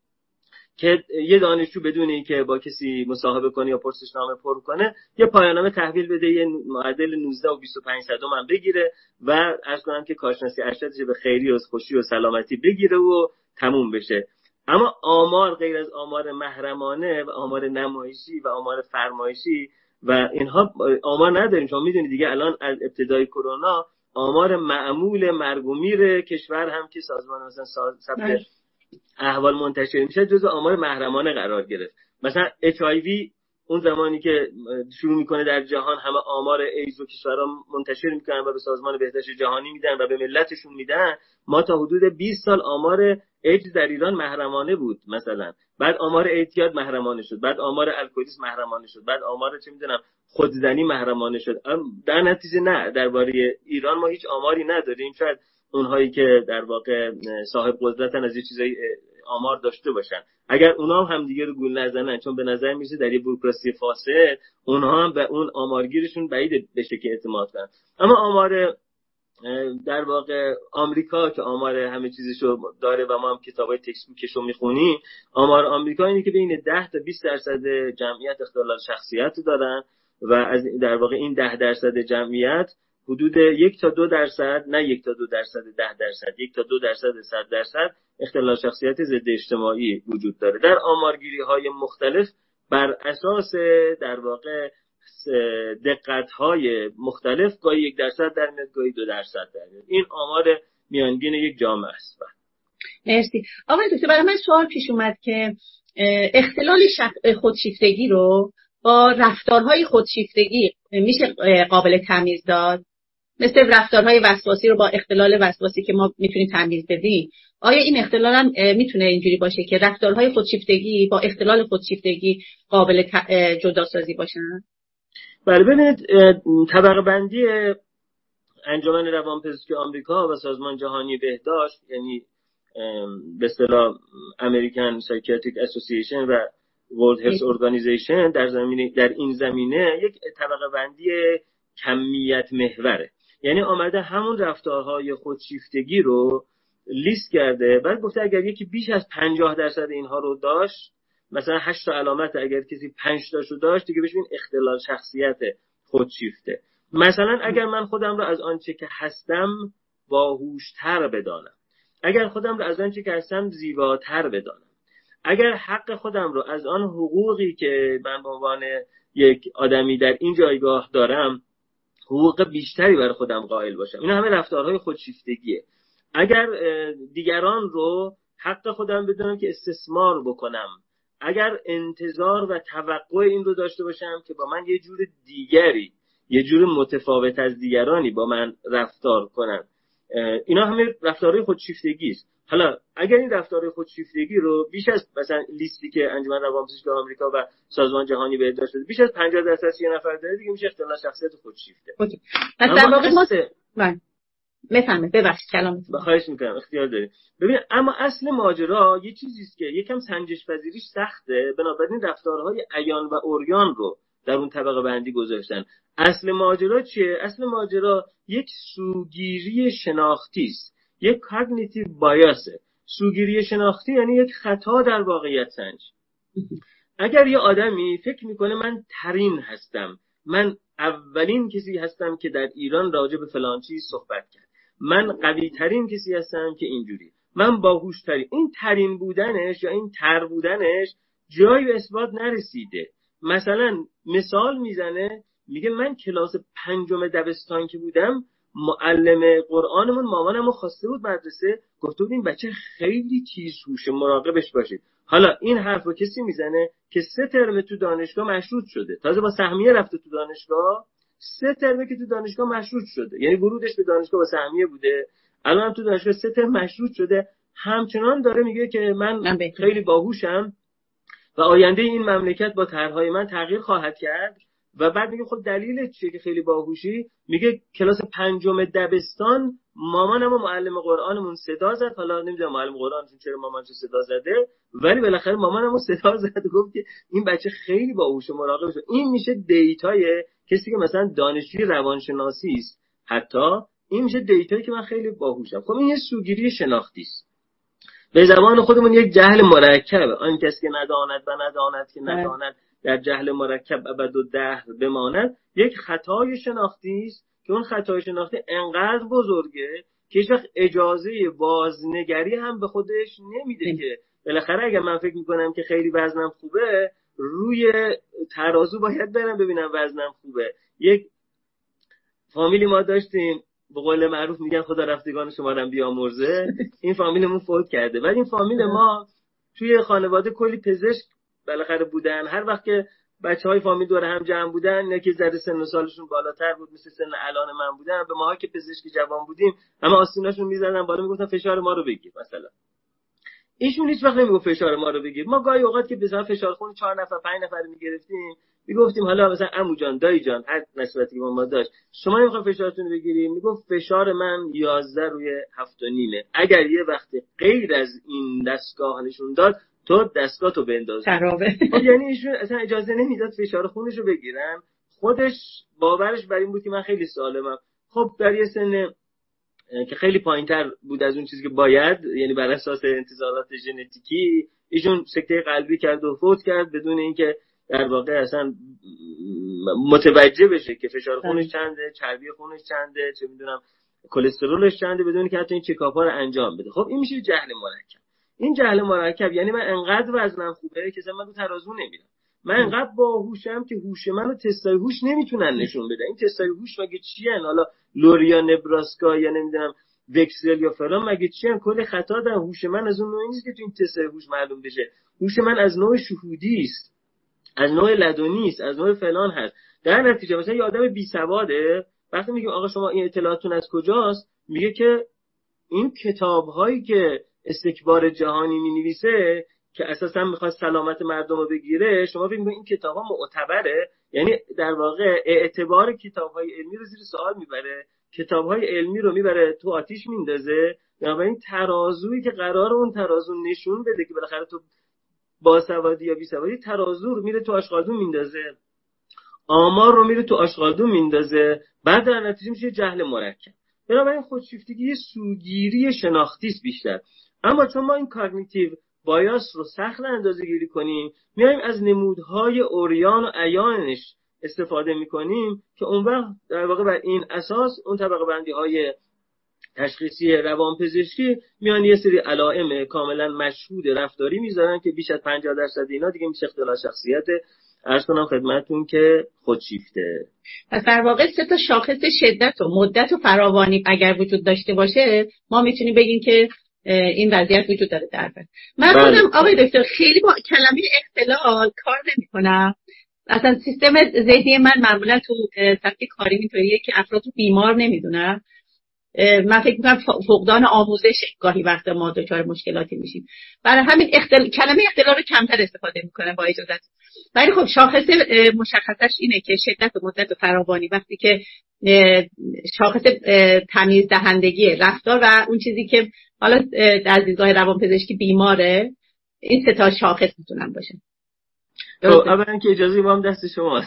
که یه دانشجو بدون اینکه با کسی مصاحبه کنه یا پرسشنامه پر کنه یه پایانامه تحویل بده یه معدل 19 و 25 صدم هم بگیره و از کنم که کارشناسی ارشدش به خیری و خوشی و سلامتی بگیره و تموم بشه. اما آمار غیر از آمار محرمانه و آمار نمایشی و آمار فرمایشی و اینها آمار نداریم شما می‌دونید دیگه الان از ابتدای کرونا آمار معمول مرگ و میر کشور هم که سازمان مثلا ثبت بله. احوال منتشر میشه جزو آمار محرمانه قرار گرفت مثلا HIV اون زمانی که شروع می‌کنه در جهان همه آمار ایز و کشورها منتشر می‌کنن و به سازمان بهداشت جهانی میدن و به ملتشون میدن ما تا حدود 20 سال آمار ایدز در ایران محرمانه بود مثلا. بعد آمار اعتیاد محرمانه شد بعد آمار الکلیسم محرمانه شد بعد آمار چه می‌دونم خودزنی محرمانه شد. در نتیجه نه درباره ایران ما هیچ آماری نداریم. شاید اونهایی که در واقع صاحب قدرتن از یه چیزایی آمار داشته باشن. اگر اونا هم همدیگه رو گول نزنن چون به نظر می‌رسه در یه بوروکراسی فاسد اونها هم به اون آمارگیرشون بعید بشه که اعتماد کنن. اما آمار در واقع آمریکا که آمار همه چیزشو داره و ما هم کتاب های تکسبوکشو می‌خونیم آمار آمریکا اینه که بین 10 تا 20 درصد جمعیت اختلال شخصیت دارن و از در واقع این 10 درصد جمعیت حدود یک تا دو درصد نه یک تا دو درصد ده درصد یک تا دو درصد صد درصد اختلال شخصیت ضد اجتماعی وجود داره. در آمارگیری های مختلف بر اساس در واقع دقت های مختلف گاهی یک درصد در میاد گاهی دو درصد در میاد. این آمار میانگین یک جامعه است. مرسی. آقای دکتر برای من سوال پیش اومد که اختلال خودشیفتگی رو با رفتارهای خودشیفتگی میشه قابل تمیز داد مثل رفتارهای وسواسی رو با اختلال وسواسی که ما می‌تونیم تمیز بدیم. آیا این اختلال هم می‌تونه اینجوری باشه که رفتارهای خودشیفتگی با اختلال خودشیفتگی قابل جداسازی باشن بله ببینید طبقه بندی انجمن روانپزشکی آمریکا و سازمان جهانی بهداشت یعنی به اصطلاح American Psychiatric Association و World Health Organization در زمینه در این زمینه یک طبقه بندی کمیت محوره. یعنی آمده همون رفتارهای خودشیفتگی رو لیست کرده بعد گفته اگر یکی بیش از 50 درصد اینها رو داشت مثلا 8 تا علامت اگر کسی 5 تاشو داشت دیگه بهش اختلال شخصیت خودشیفته. مثلا اگر من خودم رو از آنچه که هستم باهوشتر بدانم اگر خودم رو از آنچه که هستم زیباتر بدانم اگر حق خودم رو از آن حقوقی که من به عنوان یک آدمی در این جایگاه دارم حقوق بیشتری برای خودم قائل باشم. این همه رفتارهای خودشیفتگیه. اگر دیگران رو حق خودم بدونم که استثمار بکنم اگر انتظار و توقع این رو داشته باشم که با من یه جور دیگری یه جور متفاوت از دیگرانی با من رفتار کنن. اینا همه رفتارهای خودشیفتگی است حالا اگر این رفتار خودشیفتگی رو بیش از مثلا لیستی که انجمن روانپزشکی آمریکا و سازمان جهانی بهداشت داده بیش از 50 درصد یه نفر داره دیگه میشه اختلال شخصیت خودشیفته. پس در واقع ما بله. بفهمه ببخشید کلام خواهش می‌کنم اختیار داریم ببین اما اصل ماجرا یه چیزی است که یکم سنجش پذیریش سخته. بنابراین رفتارهای عیان و اوریان رو در اون طبقه بندی گذاشتن. اصل ماجرا چیه؟ اصل ماجرا یک سوگیری شناختی است. یک کاگنیتیو بایاسه سوگیری شناختی یعنی یک خطا در واقعیت سنج. اگر یه آدمی فکر می‌کنه من ترین هستم من اولین کسی هستم که در ایران راجع به فلان چیز صحبت کرد. من قوی ترین کسی هستم که اینجوری. من باهوش ترین این ترین بودنش یا این تر بودنش جای به اثبات نرسیده. مثلا مثال می‌زنه میگه من کلاس پنجم دبستان که بودم معلم قرآنمون مامانمو خواسته بود مدرسه گفته بود این بچه خیلی تیز هوشه مراقبش باشید. حالا این حرف رو کسی می‌زنه که سه ترم تو دانشگاه مشروط شده. تازه با سهمیه رفته تو دانشگاه سه ترمه که تو دانشگاه مشروط شده. یعنی ورودش به دانشگاه با سهمیه بوده. الان تو دانشگاه سه ترم مشروط شده. همچنان داره میگه که من خیلی باهوشم و آینده این مملکت با طرحهای من تغییر خواهد کرد. و بعد میگه خب دلیل چیه که خیلی باهوشی؟ میگه کلاس پنجم دبستان مامانم و معلم قرآنمون صدا زد. حالا نمی‌دونم معلم قرآنشون چرا مامانش صدا زده ولی بالاخره مامانمو صدا زد. گفت که این بچه خیلی باهوشه مراقبش این میشه data ی کسی که مثلا دانشجوی روانشناسی است. حتی این میشه data یی که من خیلی باهوشم. خب این یه سوگیری شناختی است. به زبان خودمون یک جهل مرکب. آن کسی که نداند و نداند که بله. نداند. در جهل مرکب ابدالدهر بماند یک خطای شناختی است که اون خطای شناختی انقدر بزرگه که هیچ وقت اجازه بازنگری هم به خودش نمیده که بالاخره اگر من فکر می‌کنم که خیلی وزنم خوبه روی ترازو باید برم ببینم وزنم خوبه. یک فامیلی ما داشتیم به قول معروف میگن خدا رفتگان شما رو بیامرزه. این فامیلمون فوت کرده. ولی این فامیل ما توی خانواده کلی پزشک بالاخره بودن. هر وقت که بچه های فامیل دور هم جمع بودن نه که زده سن و سالشون بالاتر بود مثل سن الان من بودن به ماها که پزشکی جوان بودیم همه آستیناشون می‌زدن بالا می‌گفتن فشار ما رو بگیر مثلا. ایشون هیچ وقت نمی‌گفت فشار ما رو بگیر. ما گاهی اوقات که مثلا فشار خون چهار نفر پنج نفر می‌گرفتیم می‌گفتیم حالا مثلا عمو جان دایی جان هر نسبتی که ما داشت شما نمی‌خواد فشارتون بگیریم؟ می‌گفت فشار من 11 روی هفت و نیمه. اگر یه وقت غیر از این دستگاه نشون داد تو دستگاه تو بنداز خب یعنی ایشون اصلا اجازه نمی‌داد فشار خونش رو بگیرم خودش باورش بر این بود که من خیلی سالمم. خب در یه سن که خیلی پایینتر بود از اون چیزی که باید یعنی بر اساس انتظارات ژنتیکی ایشون سکته قلبی کرد و فوت کرد بدون اینکه در واقع اصلا متوجه بشه که فشار خونش چنده چربی خونش چنده چه می‌دونم کلسترولش چنده بدون که حتی این چکاپ ها رو انجام بده. خب این میشه جهل مرکب این جهل مرکب یعنی من انقدر وزنم خوبه که من رو ترازو نمیرم من انقدر باهوشم که هوش منو تستای هوش نمی‌تونن نشون بده. این تستای هوش مگه چی حالا لوریا نبراسکا یا نمی‌دونم وکسل یا فلان مگه چی کل خطا در هوش من از اون نوعی نیست که تو این تستای هوش معلوم بشه. هوش من از نوع شهودی است از نوع لدونی است از نوع فلان هست. در نتیجه مثلا یه آدم بی سواده وقتی میگیم آقا شما این اطلاعاتتون از کجاست؟ میگه که این کتاب هایی که استکبار جهانی می نویسه که اساسا می‌خواد سلامت مردم رو بگیره شما فکر این کتاب ها معتبره؟ یعنی در واقع اعتبار کتاب های علمی رو زیر سوال می‌بره. کتاب های علمی رو می‌بره تو آتیش میندازه. این ترازویی که قرار اون ترازو نشون بده که بالاخره تو باسوادی یا بیسوادی ترازو رو میره تو آشغالدون میندازه. آمار رو میره تو آشغالدون میندازه. بعد در نتیجه میشه جهل مرکب. بنابراین خودشیفتگی یه سوگیری شناختی بیشتر. اما چون ما این کاگنیتیو بایاس رو سخت اندازه گیری کنیم میایم از نمودهای اوریان و ایانش استفاده می‌کنیم که اون وقت در واقع بر این اساس اون طبقه بندی های تشخیصی روانپزشکی میان یه سری علائم کاملا مشهود رفتاری می‌ذارن که بیش از 50 درصد اینا دیگه میشه اختلال شخصیت. ارز کنم خدمتتون که خودشیفته. پس در واقع سه تا شاخص شدت و مدت و فراوانی اگر وجود داشته باشه ما می‌تونیم بگیم که این وضعیت وجود داره در من بله. خودم آقای دکتر خیلی با کلمه اختلال کار نمی‌کنم. اصلا سیستم ذهنی من معمولا تو سبک کاری اینطوریه که افراد رو بیمار نمی‌دونم. من فکر می‌کنم فقدان آموزش گاهی وقت ما دچار مشکلاتی میشیم. برای همین اختل... کلمه اختلال رو کمتر استفاده می‌کنه با اجازت. ولی خب شاخص مشخصش اینه که شدت و مدت و فراوانی. وقتی که شاخص تمیز دهندگی رفتار و اون چیزی که حالا در دیدگاه روانپزشکی بیماره این سه تا شاخص می‌تونن باشه. اولا که اجازه ما هم دست شما.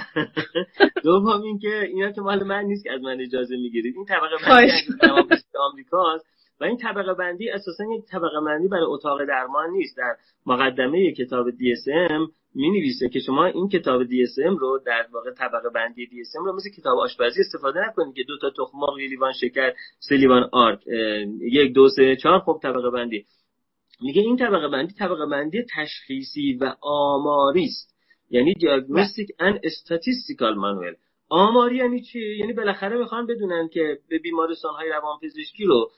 دوم این که اینا که مال من نیست که از من اجازه می‌گیرید. این طبقه بندی آمریکاست و این طبقه بندی اساسا یک طبقه بندی برای اتاق درمان نیست. در مقدمه کتاب DSM می نویسه که شما این کتاب DSM رو در واقع طبقه بندی DSM رو مثل کتاب آشپزی استفاده نکنید که دو تا تخم مرغ لیوان شکر سه لیوان آرد یک دو سه چهار خب طبقه بندی. میگه این طبقه بندی طبقه بندی تشخیصی و آماری است. یعنی دیاگنوستیک ان استاتیستیکال مانوال آماری یعنی چی؟ یعنی بالاخره می‌خوان بدونن که به بیمارستان های روانپزشکی رو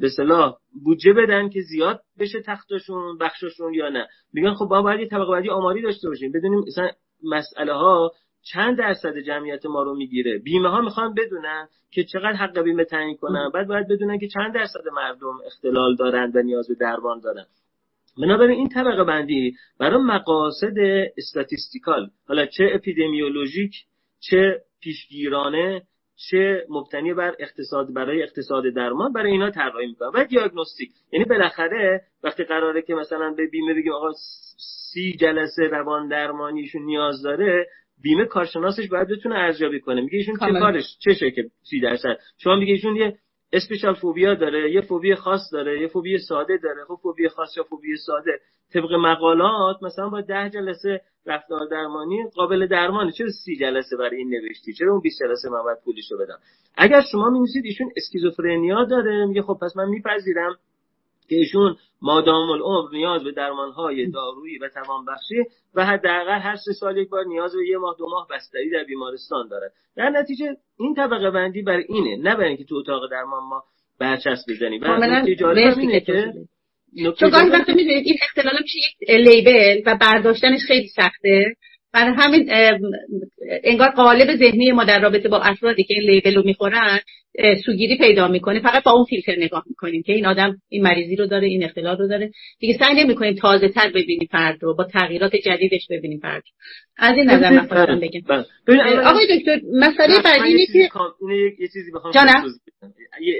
به صلاح بودجه بدن که زیاد بشه تختشون بخششون یا نه. میگن خب با باید یه طبقه بندی آماری داشته باشیم. بدونیم مثلا مسئله ها چند درصد جمعیت ما رو می‌گیره. بیمه ها می‌خوان بدونن که چقدر حق بیمه تعیین کنن. بعد باید بدونن که چند درصد مردم اختلال دارن و نیاز به درمان دارن. بنابراین این طبقه بندی برای مقاصد استاتیستیکال حالا چه اپیدمیولوژیک چه پیشگیرانه چه مبتنی بر اقتصاد برای اقتصاد درمان برای اینا طراحی می‌کنن و دیاگنوستیک یعنی بالاخره وقتی قراره که مثلا به بیمه بگیم آقا سی جلسه روان درمانیشون نیاز داره بیمه کارشناسش باید بتونه ارزیابی کنه. میگه ایشون چه کارش؟ چشه که سی درصد. شما میگه ایشون یه اسپیشال فوبیا داره یه فوبی خاص داره یه فوبی ساده داره. خب فوبی خاص یا فوبی ساده؟ طبق مقالات مثلا با ده جلسه رفتار درمانی قابل درمانه. چرا سی جلسه برای این نوشتی؟ چرا اون 20 جلسه من باید پولشو بدم؟ اگر شما می‌نویسید ایشون اسکیزوفرنیا داره میگه خب پس من میپذیرم. که ایشون مادام العمر نیاز به درمانهای دارویی و توانبخشی و حداقل هر سه سال یک بار نیاز به یه ماه دو ماه بستری در بیمارستان داره در نتیجه این طبقه بندی بر اینه نه برای اینکه تو اتاق درمان ما برچسب بزنیم. و اینه که چون گاهی وقتا می‌دونید این اختلال میشه یک لیبل و برداشتنش خیلی سخته. برای همین انگار قالب ذهنی ما در رابطه با افرادی که این لیبل رو می‌خورن سوگیری پیدا می‌کنه. فقط با اون فیلتر نگاه می‌کنیم که این آدم این مریضی رو داره این اختلال رو داره. دیگه سعی نمی‌کنیم تازه تر ببینیم فرد رو با تغییرات جدیدش ببینیم فرد از این نظر من خواستم بگم. بله. آقای دکتر مسئله بعدی اینه که یه چیزی بخوام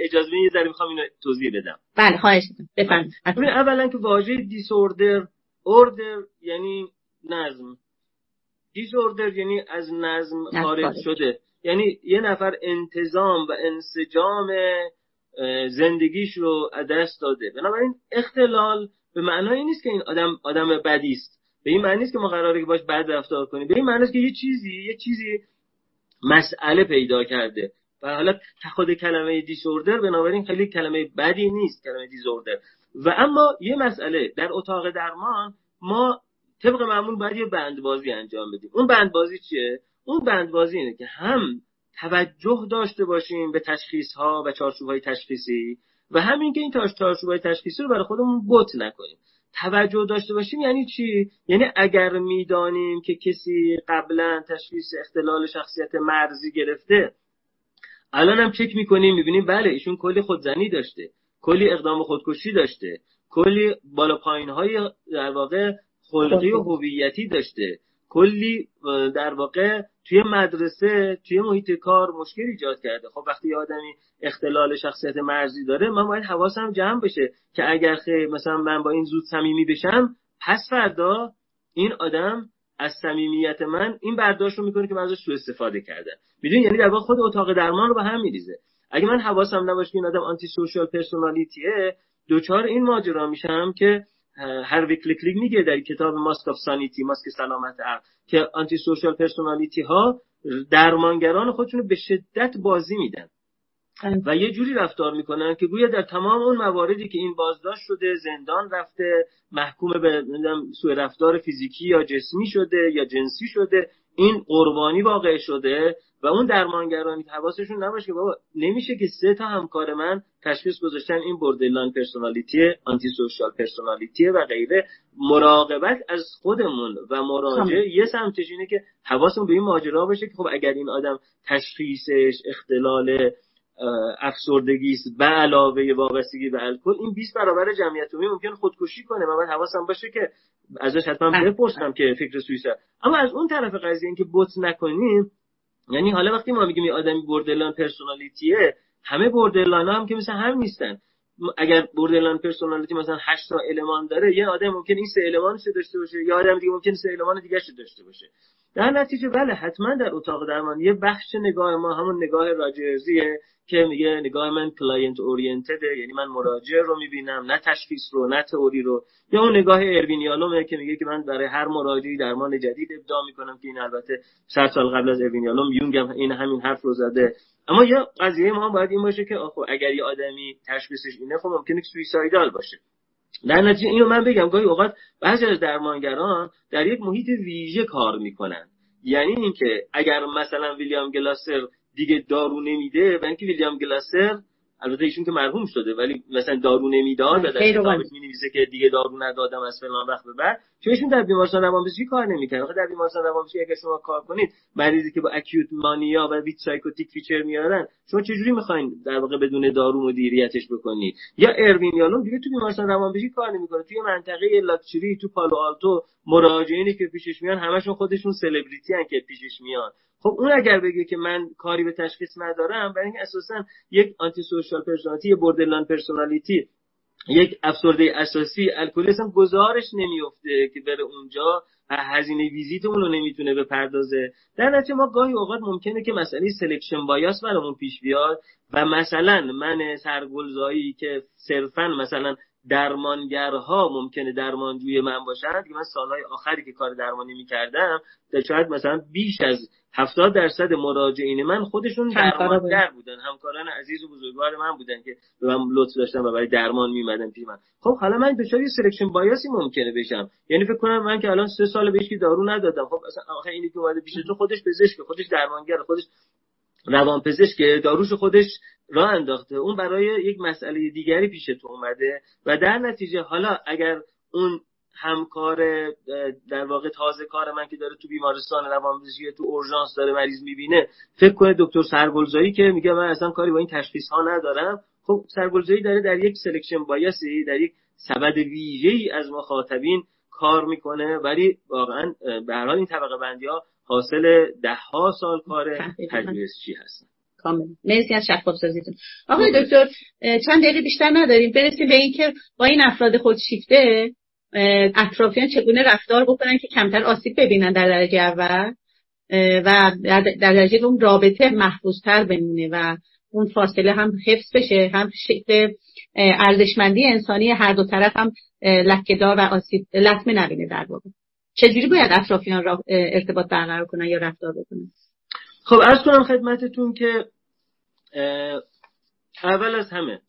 اجازه یه ذره می‌خوام اینو توضیح بدم. بله خواهش می‌کنم بفرمایید اولا که واژه دیسوردر اوردر یعنی نظم. دیسوردر یعنی از نظم خارج شده. یعنی یه نفر انتظام و انسجام زندگیش رو دست داده. بنابراین اختلال به معنای نیست که این آدم آدم بدی است. به این معنی نیست که ما قراره که باش بد رفتار کنیم. به این معنی است که یه چیزی یه چیزی مسئله پیدا کرده. و حالا خود کلمه دیسوردر بنابراین خیلی کلمه بدی نیست کلمه دیسوردر و اما یه مسئله در اتاق درمان ما طبق معمول باید یه بندبازی انجام بدیم. اون بندبازی چیه؟ اون بندبازی اینه که هم توجه داشته باشیم به تشخیص ها و چارچوب های تشخیصی و همین که این چارچوب های تشخیصی رو برای خودمون بوت نکنیم. توجه داشته باشیم یعنی چی؟ یعنی اگر می‌دانیم که کسی قبلا تشخیص اختلال شخصیت مرزی گرفته الان هم چک می‌کنیم می‌بینیم بله ایشون کلی خودزنی داشته کلی اقدام خودکشی داشته کلی بالا پایین های در واقع خلقی و هویتی داشته. کلی در واقع توی مدرسه توی محیط کار مشکل ایجاد کرده. خب وقتی آدمی اختلال شخصیت مرزی داره من باید حواسم جمع بشه که اگر خیلی مثلا من با این زود صمیمی بشم پس فردا این آدم از صمیمیت من این برداشت رو می‌کنه که من ازش سوء استفاده کرده. می‌دونی؟ یعنی در واقع خود اتاق درمان رو به هم میریزه. اگه من حواسم نباشه که این آدم آنتی سوشال پرسونالیتیه دوچار این ماجرا میشم که هروی کلکلی میگه در کتاب Mask of Sanity ماسک سلامت عقل که antisocial personality ها درمانگران خودشون به شدت بازی میدن. و یه جوری رفتار می‌کنن که گویا در تمام اون مواردی که این بازداشت شده زندان رفته محکوم به سوء رفتار فیزیکی یا جسمی شده یا جنسی شده این قربانی واقع شده. و اون درمانگرانی حواسشون نباشه که بابا نمیشه که سه تا همکار من تشخیص گذاشتن این borderline personality antisocial personality و غیره مراقبت از خودمون و مراجعه خب. یه سمتش اینه که حواسمون به این ماجرا باشه که خب اگر این آدم تشخیصش اختلال افسردگی است به علاوه وابستگی به الکل این 20 برابر جمعیت عمومی ممکن خودکشی کنه و باید حواسم باشه که ازش حتما بله. بپرسم که فکر سویسا اما از اون طرف قضیه اینکه بوت نکنیم یعنی حالا وقتی ما میگیم یه آدمی بردرلان پرسونالیتیه همه بردرلان هم که مثل هم نیستن. اگر borderline personality مثلا 8 تا element داره یه آدم ممکن این سه element ش داشته باشه یا آدم دیگه ممکن سه element دیگه داشته باشه. در نتیجه بله حتما در اتاق درمان یه بخش نگاه ما همون نگاه راجرزیه. که میگه نگاه من client-oriented ه یعنی من مراجع رو می‌بینم نه تشخیص رو نه تئوری رو. یا اون نگاه اروین یالومه که میگه که من برای هر مراجعی درمان جدید ابداع می‌کنم که این البته 100 سال قبل از اروین یالوم یونگ هم این همین حرف رو زده. اما یه قضیه ما باید این باشه که آخو اگر یه آدمی تشخیصش اینه خب ممکنه سویسایدال باشه. در نتیجه اینو من بگم گاهی اوقات بعضی از درمانگران در یک محیط ویژه کار می‌کنن. یعنی اینکه اگر مثلا ویلیام گلاسر دیگه دارو نمیده و اینکه ویلیام گلاسر البته ایشون که مرحوم شده ولی مثلا دارو نمی‌داد و در کتابش می نویسه که دیگه دارو ندادم از فلان وقت به بعد. چون در بیمارستان روانپزشکی کار نمی‌کنه آخه در بیمارستان روانپزشکی اگه شما کار کنید مریضی که با acute mania و with psychotic feature میارن شما چجوری می‌خواین در واقع بدون دارو مدیریتش بکنید؟ یا اروین یالوم دیگه تو بیمارستان روانپزشکی کار نمی‌کنه. توی منطقه لاکچری تو پالو آلتو مراجعینی که پیشش میان همشون خودشون سلبریتی ان که پیشش میان. خب اون اگر بگه که من کاری به تشخیص ندارم برای اینکه اساسا یک antisocial personality borderline personality یک افسرده اساسی الکلیسم گذارش نمیفته که بره اونجا هزینه ویزیت اون رو نمی‌تونه بپردازه. در نتیجه ما گاهی اوقات ممکنه که مسئله selection bias برامون پیش بیاد و مثلا من سرگلزایی که صرفا مثلا درمانگرها ممکنه درمانجوی من باشند که من سالهای آخری که کار درمانی می‌کردم شاید مثلا بیش از هفتاد درصد مراجعین من خودشون درمانگر بودن. همکاران عزیز و بزرگوار من بودن که به من لطف داشتن و برای درمان میمدن پیش من. خب حالا من دچار یه selection bias ی ممکنه بشم. یعنی فکر کنم من که الان سه سال بهش دارو ندادم. خب اصلا آخه اینی که اومده پیش تو خودش پزشک خودش درمانگر خودش روان پزشک داروش خودش راه انداخته. اون برای یک مسئله دیگری پیش تو اومده و در نتیجه حالا اگر اون همکار در واقع تازه کار من که داره تو بیمارستان روانپزشکی تو اورژانس داره مریض می‌بینه فکر کنه دکتر سرگلزایی که میگه من اصلا کاری با این تشخیص ها ندارم. خب سرگلزایی داره در یک selection bias ی در یک سبد ویژه ای از مخاطبین کار می‌کنه. ولی واقعا به هر حال این طبقه بندی ها حاصل ده ها سال کار پژوهشی هستن. کامل. مرسی از شفاف سازیتون آقای دکتر چند دقیقه بیشتر نداریم. برسیم به اینکه با این افراد خودشیفته اطرافیان چگونه رفتار بکنن که کمتر آسیب ببینن در درجه اول و در درجه اون رابطه محفوظتر بمونه و اون فاصله هم حفظ بشه هم شکل ارزشمندی انسانی هر دو طرف هم لکهدار و آسیب لطمه نبینه در واقع. چجوری باید اطرافیان را ارتباط برقرار کنن یا رفتار بکنن؟ خب از کنم خدمتتون که اول از همه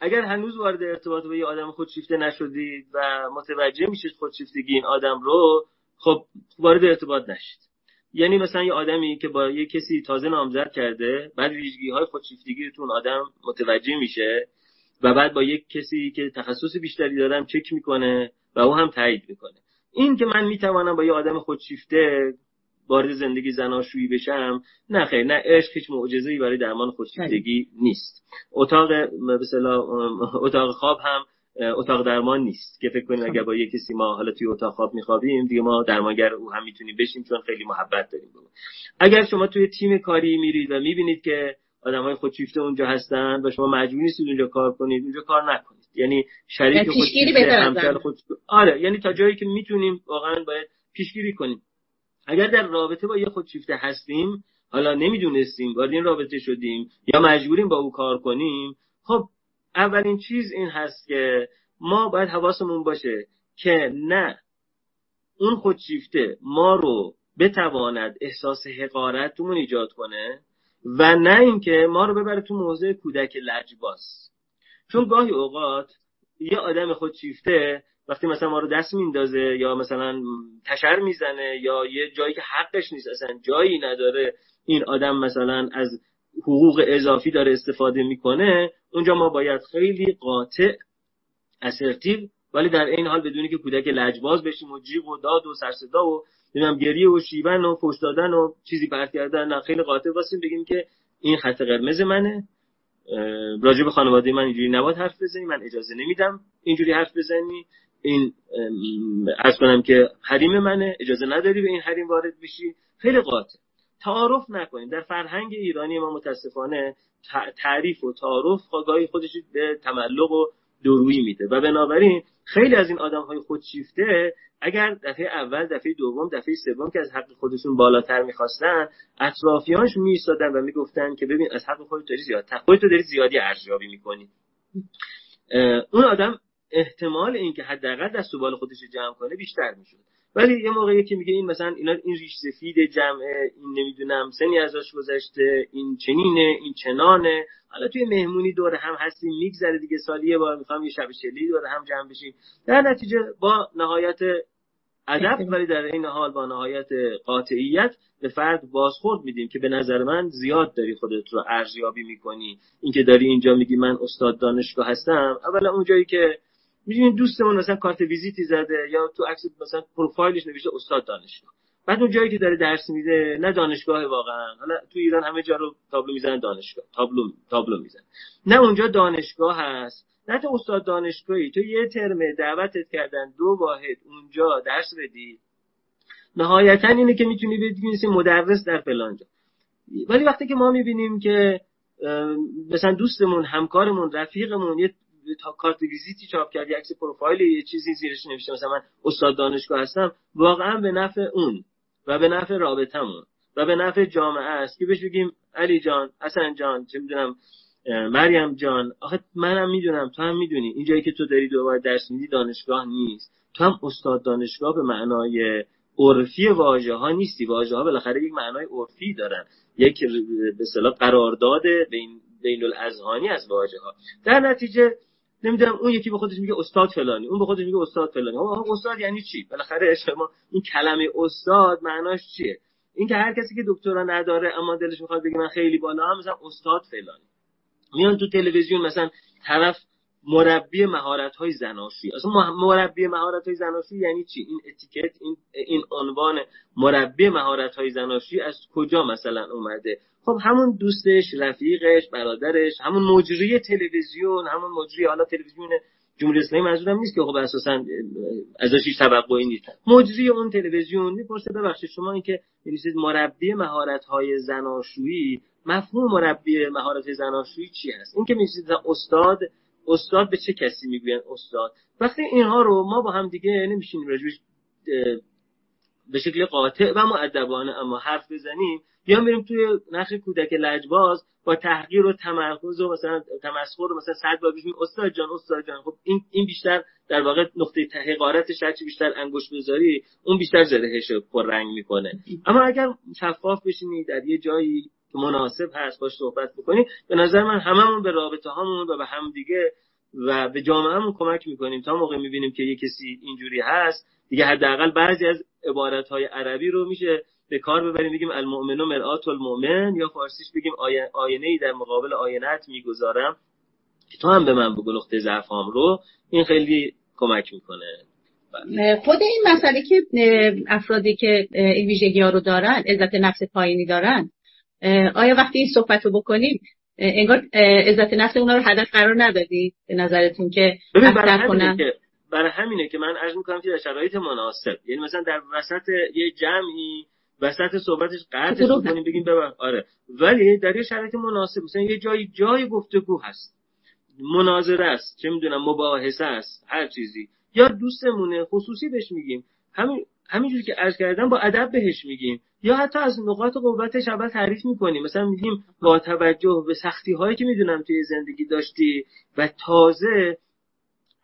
اگر هنوز وارد ارتباط با یه آدم خودشیفته نشدید و متوجه میشید خودشیفتگی این آدم رو خب وارد ارتباط نشید. یعنی مثلا یه آدمی که با یه کسی تازه نامزد کرده بعد ویژگی های خودشیفتگی تو آدم متوجه میشه و بعد با یک کسی که تخصص بیشتری دارم چک می‌کنه و او هم تایید می‌کنه. این که من می‌توانم با یه آدم خودشیفته وارد زندگی زناشویی بشم نه خیر نه عشق هیچ معجزه‌ای برای درمان خودشیفتگی نیست. اتاق مثلا اتاق خواب هم اتاق درمان نیست. که فکر کنیم اگر با یه کسی ما حالا توی اتاق خواب میخوابیم دیگه ما درمانگر او هم می‌تونیم بشیم چون خیلی محبت داریم بود. اگر شما توی تیم کاری میرید و می‌بینید که آدم های خودشیفته اونجا هستن و شما مجبور نیستید اونجا کار کنید اونجا کار نکنید. یعنی شریک خودشیفته همکار خود آره یعنی تا جایی که می‌تونیم واقعا باید پیشگیری کنیم. اگر در رابطه با یه خودشیفته هستیم حالا نمی‌دونستیم وارد این رابطه شدیم یا مجبوریم با او کار کنیم خب اولین چیز این هست که ما باید حواسمون باشه که نه اون خودشیفته ما رو بتواند احساس حقارتمون ایجاد کنه و نه اینکه ما رو ببره تو موضع کودک لجباز چون گاهی اوقات یه آدم خودشیفته وقتی مثلا ما رو دست میندازه یا مثلا تشر می‌زنه یا یه جایی که حقش نیست اصلا جایی نداره این آدم مثلا از حقوق اضافی داره استفاده می‌کنه اونجا ما باید خیلی قاطع اسرتیو ولی در این حال بدونی که کودک لجباز بشیم و جیغ و داد و سرصدا و نمی‌دونم گریه و شیون و فوش دادن و چیزی پرت کردن نه خیلی قاطع. باشیم بگیم که این خط قرمز منه. راجع به خانواده من اینجوری نباید حرف بزنی من اجازه نمیدم اینجوری حرف بزنی. این از کنم که حریم منه اجازه نداری به این حریم وارد بشی. خیلی قاطع. تعارف نکنیم. در فرهنگ ایرانی ما متاسفانه تعریف و تعارف خواهی خودش به تملق و درویی میده. و بنابراین خیلی از این آدم های خودشیفته اگر دفعه اول دفعه دوم دفعه سوم که از حق خودشون بالاتر می‌خواستن اطرافیانش میستادن و می‌گفتن که ببین از حق خودت داری زیاد خودت داری زیادی ارزیابی می‌کنی. اون آدم احتمال اینکه حداقل دست و بال خودش جمع کنه بیشتر می‌شد. ولی یه موقعی که میگه این مثلا اینا این ریش سفید جمعه این نمی‌دونم سنی ازش گذشته این چنینه این چنانه. حالا توی مهمونی دور هم هستیم میگذره دیگه سالی یه بار می‌خوام یه شب شلی دور هم جمع بشیم در نتیجه با نهایت ادب ولی در این حال با نهایت قاطعیت به فرد بازخورد میدیم که به نظر من زیاد داری خودت رو ارزیابی می‌کنی. اینکه داری اینجا میگی من استاد دانشگاه هستم. اولا اونجایی که می‌دونید دوستمون مثلا کارت ویزیتی زده یا تو عکس مثلا پروفایلش نوشته استاد دانشگاه. بعد اون جایی که داره درس میده نه دانشگاه واقعا. حالا تو ایران همه جا رو تابلو می‌زنن دانشگاه. تابلو تابلو می‌زنن. نه اونجا دانشگاه هست نه تو استاد دانشگاهی. تو یه ترمه دعوتت کردن دو واحد اونجا درس بدی. نهایتا اینه که می‌تونی بدونی مدرس در فلانجا ولی وقتی که ما می‌بینیم که مثلا دوستمون همکارمون رفیقمون یه کارت ویزیتی چاپ کرد عکس پروفایل یه چیزی زیرش نوشته. مثلا من استاد دانشگاه هستم واقعا به نفع اون و به نفع رابطمون و به نفع جامعه است. که بهش بگیم؟ علی جان حسن جان چه می‌دونم مریم جان. آخه منم می‌دونم تو هم می‌دونی. این جایی که تو داری دوباره درس میدی دانشگاه نیست. تو هم استاد دانشگاه به معنای عرفی واژه ها نیستی. واژه ها بالاخره یک معنای عرفی دارن. یک به اصطلاح قرارداد بین بین الاذهانی از واژه ها در نتیجه نمی‌دونم اون یکی به خودش میگه استاد فلانی اون به خودش میگه استاد فلانی. استاد یعنی چی؟ بالاخره شما این کلمه استاد معناش چیه؟ این که هر کسی که دکترا نداره اما دلش می‌خواد بگه من خیلی بالا هم مثلا استاد فلانی. میان تو تلویزیون مثلا طرف مربی مهارت های زناشویی اصلا مربی مهارت های زناشویی یعنی چی؟ این اتیکت این این عنوان مربی مهارت های زناشویی از کجا مثلا اومده؟ خب همون دوستش رفیقش برادرش همون مجری تلویزیون همون مجری حالا تلویزیون جمهوری اسلامی منظورم نیست که خب اساسا ازش هیچ توقعی نیست. مجری اون تلویزیون می‌پرسه ببخشید شما این که می‌رسید مربی مهارت های زناشویی مفهوم مربی مهارت زناشویی چی هست؟ این که می‌رسید استاد استاد به چه کسی می‌گوین استاد؟ وقتی اینها رو ما با هم دیگه نمیشینیم راجبش به شکل قاطع و معدبانه اما حرف بزنیم. یا میریم توی نقش کودک لجباز با تحقیر و تمرکز و مثلا تمسخر و مثلا صد بار استاد جان استاد جان. خب این این بیشتر در واقع نقطه حقارتش هرچی بیشتر انگوش بذاری اون بیشتر زرهش پر رنگ می‌کنه. اما اگر شفاف بشینی در یه جایی که مناسب هست باش صحبت بکنیم. به نظر من هممون به رابطه هامون و به همدیگه و به جامعهمون کمک می‌کنیم. تا موقع می‌بینیم که یه کسی اینجوری هست دیگه حداقل بعضی از عبارت های عربی رو میشه به کار ببریم. بگیم المؤمن و مرآت المؤمن یا فارسیش بگیم آینه ای در مقابل آینت می‌گذارم که تو هم به من بگو نقطه ضعفام رو. این خیلی کمک می‌کنه. بله. خود این مسئله که افرادی که این ویژگی ها رو دارن عزت نفس پایینی دارن آیا وقتی این صحبت رو بکنیم انگار عزت نفس اونا رو هدف قرار ندادی به نظرتون که برای کنن؟ که برای همینه که من عرض می‌کنم که در شرایط مناسب. یعنی مثلا در وسط یه جمعی وسط صحبتش قطعش کنیم بگیم ببر آره. ولی در یه شرایط مناسب مثلا یه جایی جای گفتگو هست. مناظره است چه می‌دونم مباحثه است هر چیزی. یا دوستمونه خصوصی بهش میگیم. همین همینجوری که عرض کردم با ادب بهش میگیم. یا حتی از نقاط قوتش اول تعریف می‌کنیم. مثلا میگیم با توجه به سختی هایی که می‌دونم توی زندگی داشتی و تازه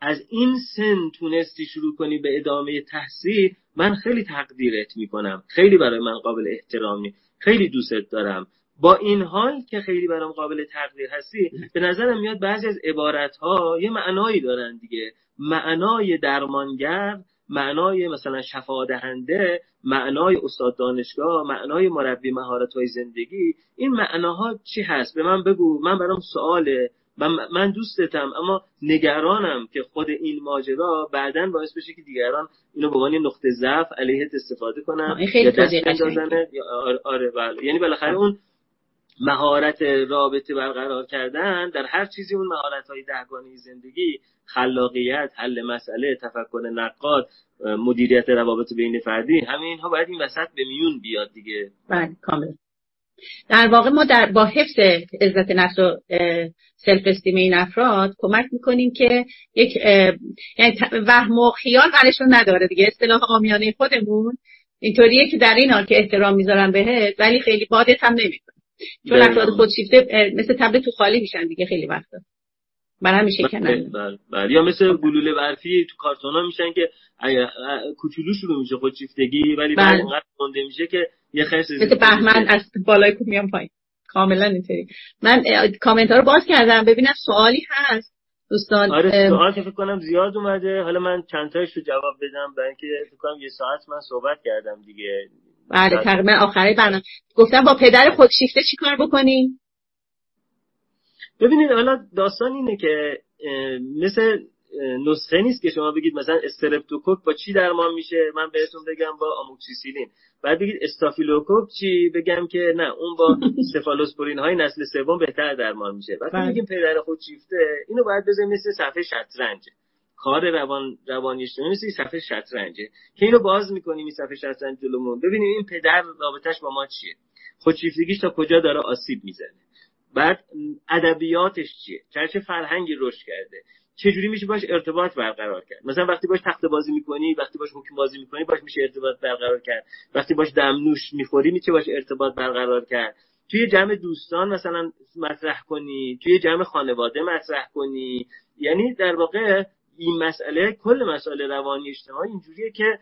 از این سن تونستی شروع کنی به ادامه تحصیل من خیلی تقدیرت می‌کنم. خیلی برای من قابل احترامی. خیلی دوستت دارم. با این حال که خیلی برام قابل تقدیر هستی به نظرم میاد بعضی از عبارت ها یه معنایی دارن دیگه. معنای درمانگر معنای مثلا شفا دهنده معنای استاد دانشگاه معنای مربی مهارت های زندگی این معناها چی هست؟ به من بگو. من برام سواله. من, دوستتم اما نگرانم که خود این ماجرا بعدا باعث بشه که دیگران اینو به عنوان نقطه ضعف علیهت استفاده کنن خیلی آره, آره بله. یعنی بالاخره اون مهارت رابطه برقرار کردن در هر چیزی اون مهارت های دهگانه زندگی خلاقیت حل مسئله تفکر نقاد مدیریت روابط بین فردی همه اینها باید این وسط به میون بیاد دیگه. بله کامل. در واقع ما در با حفظ عزت نفس و سلف استیم این افراد کمک می‌کنیم که یک یعنی وهم و خیال برشون نداره دیگه. اصطلاح آمیانه خودمون اینطوریه که در این حال که احترام می‌ذارم بهت ولی خیلی بادت هم نمی‌کنه. چون افراد خودشیفته مثل تبل تو خالی میشن دیگه خیلی وقتا. برای همیشه کنن بله بله یا مثل گلوله برفی تو کارتونا میشن که کوچولو شروع میشه خودشیفتگی ولی بعد بله. اونقدر مونده میشه که یه خرس مثل بهمن از بالای کو میام پایین. کاملا اینطوری. من کامنت ها رو باز کردم. ببینم سوالی هست. دوستان آره سوال که فکر کنم زیاد اومده. حالا من چند تایش رو جواب بدم. برای اینکه فکر کنم یه ساعت من صحبت کردم دیگه. بله تقریبا. آخری برنامه. گفتم با پدر خودشیفته چیکار بکنیم ببینید حالا داستان اینه که مثل نسخه نیست که شما بگید مثلا استرپتوکوک با چی درمان میشه؟ من بهتون بگم با آموکسیسیلین. بعد بگید استافیلوکوک چی؟ بگم که نه اون با سفالوسپورین های نسل سوم بهتر درمان میشه. وقتی بله. میگیم پدر خود شیفته اینو باید بذاریم مثل صفحه شطرنج. کار روان مثل صفحه شطرنجه. که اینو باز می‌کنیم این صفحه شطرنج جلومون. ببینیم این پدر رابطش با ما چیه. خودشیفتگیش تا کجا داره آسیب می‌زنه. بعد ادبیاتش چیه؟ چه فرهنگی رشد کرده؟ چجوری میشه باش ارتباط برقرار کرد؟ مثلا وقتی باش تخت بازی می‌کنی وقتی باش حکم بازی می‌کنی باش میشه ارتباط برقرار کرد. وقتی باش دمنوش می‌خوری میشه باش ارتباط برقرار کرد. توی جمع دوستان مثلا مطرح کنی توی جمع خانواده مطرح کنی. یعنی در واقع این مسئله کل مسئله روانی اجتماعی اینجوریه که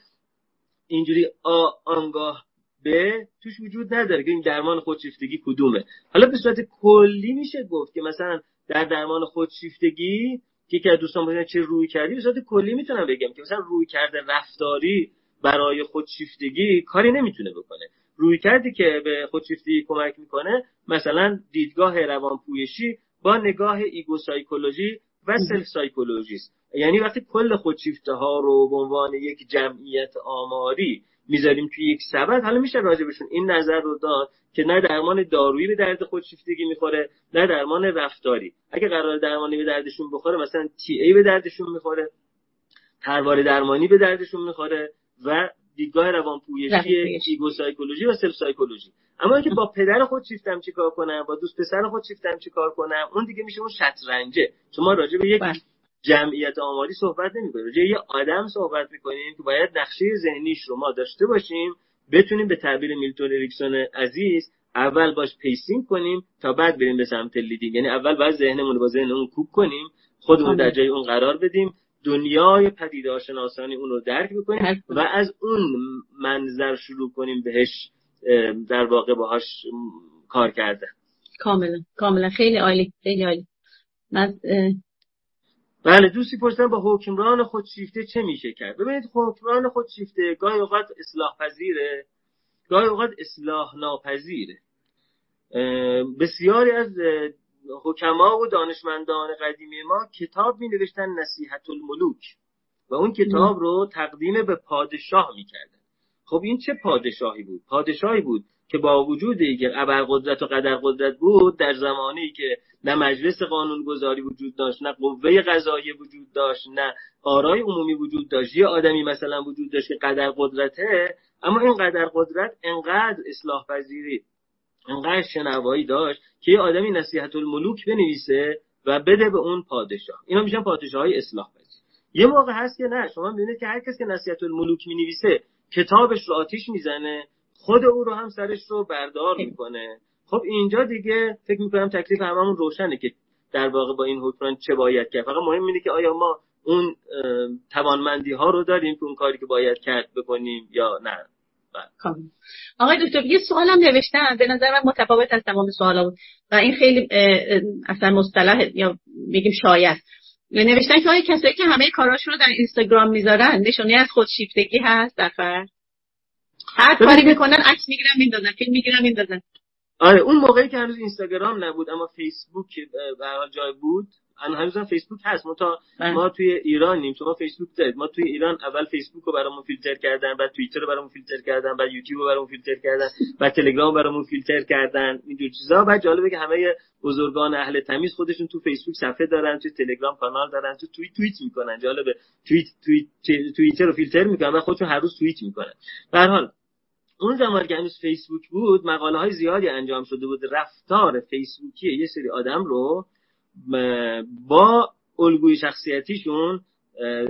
اینجوری آنگاه به توش وجود نداره که این درمان خودشیفتگی کدومه. حالا به صورت کلی میشه گفت که مثلا در درمان خودشیفتگی که که دوستان بودن چه روی کردی به صورت کلی می‌تونم بگم که مثلا روی کرده رفتاری برای خودشیفتگی کاری نمی‌تونه بکنه. رویکردی که به خودشیفتگی کمک می‌کنه مثلا دیدگاه روانپویشی با نگاه ego psychology و self psychology یعنی وقتی کل خودشیفته ها رو به عنوان یک جمعیت آماری می‌ذاریم توی یک سبد حالا میشه راجع بهشون این نظر رو داد که نه درمان دارویی به درد خودشیفتگی می‌خوره نه درمان رفتاری. اگه قرار درمانی به دردشون بخوره مثلا TA به دردشون می‌خوره طرحواره درمانی به دردشون می‌خوره و دیدگاه روانپویشی ego psychology و self psychology اما اینکه با پدر خودشیفته‌ام چیکار کنم با دوست پسر خودشیفته‌ام چیکار کنم اون دیگه میشه اون شطرنجه. شما راجع به یک بله. جمعیت آماری صحبت نمی‌کنیم راجع یه آدم صحبت می‌کنیم که باید نقشه ذهنیش رو ما داشته باشیم بتونیم به تعبیر میلتون اریکسون عزیز اول باش pacing کنیم تا بعد بریم به سمت leading. یعنی اول باید ذهنمون رو با ذهن اون کوک کنیم خودمون در جای اون قرار بدیم. دنیای پدیدارشناسانی اون رو درک بکنیم و از اون منظر شروع کنیم بهش در واقع باهاش کار کرده کاملا کاملا. خیلی عالی خیلی عالی. من بله دوستی پرسیدن با حکمران خودشیفته چه میشه کرد؟ ببینید حکمران خودشیفته گاهی اوقات اصلاح پذیره گاهی اوقات اصلاح ناپذیره بسیاری از حکما و دانشمندان قدیمی ما کتاب می نوشتن نصیحت الملوک و اون کتاب رو تقدیم به پادشاه می کردن. خب این چه پادشاهی بود پادشاهی بود که با وجود که ابرقدرت و قدر قدرت بود در زمانی که نه مجلس قانونگذاری وجود داشت نه قوه قضایی وجود داشت نه آرای عمومی وجود داشت یه آدمی مثلا وجود داشت که قدر قدرته اما این قدر قدرت انقدر اصلاح پذیری انقدر شنوایی داشت که یه آدمی نصیحت الملوک بنویسه و بده به اون پادشاه. اینا میشن پادشاه های اصلاح پذیر یه موقع هست که نه شما می‌بینید که هر کس که نصیحت الملوک می‌نویسه کتابش رو آتیش می‌زنه خود او رو هم سرش رو بردار می‌کنه. خب اینجا دیگه فکر می‌کنم تکلیف هممون روشنه که در واقع با این حکمران چه باید کرد. فقط مهم اینه که آیا ما اون توانمندی ها رو داریم که اون کاری که باید کرد بکنیم یا نه. آقای دکتر یه سوالم نوشتن به نظر من متفاوت از تمام سوالا بود. و این خیلی اصلا مصطلح یا میگیم شاید نوشتن که آیا کسایی که همه کاراشون رو در اینستاگرام می‌ذارن نشونه از خودشیفتگی هست در فرد هر کاری می‌کنن عکس می‌گیرن میندازن. فیلم می‌گیرن میندازن. آره اون موقعی که هنوز اینستاگرام نبود اما فیسبوک به جای بود. هنوز هم فیسبوک هست. ما تا بله. ما توی ایرانیم شما فیسبوک دارید. ما توی ایران اول فیسبوک رو برامون فیلتر کردن بعد توییتر رو برامون فیلتر کردن بعد یوتیوب رو برامون فیلتر کردن بعد تلگرام برامون فیلتر کردن اینجور چیزا. بعد جالبه که همه بزرگان اهل تمیز خودشون تو فیسبوک صفحه دارن تو تلگرام کانال دارن تو توییت توییت می‌کنن. جالبه. توییت توییت توییتر رو فیلتر می‌کنن و خودشون هر روز توییت می‌کنن. به حال اون زمان که هنوز فیسبوک بود مقاله های زیادی انجام شده بود. رفتار فیسبوکی یه سری آدم رو با الگوی شخصیتیشون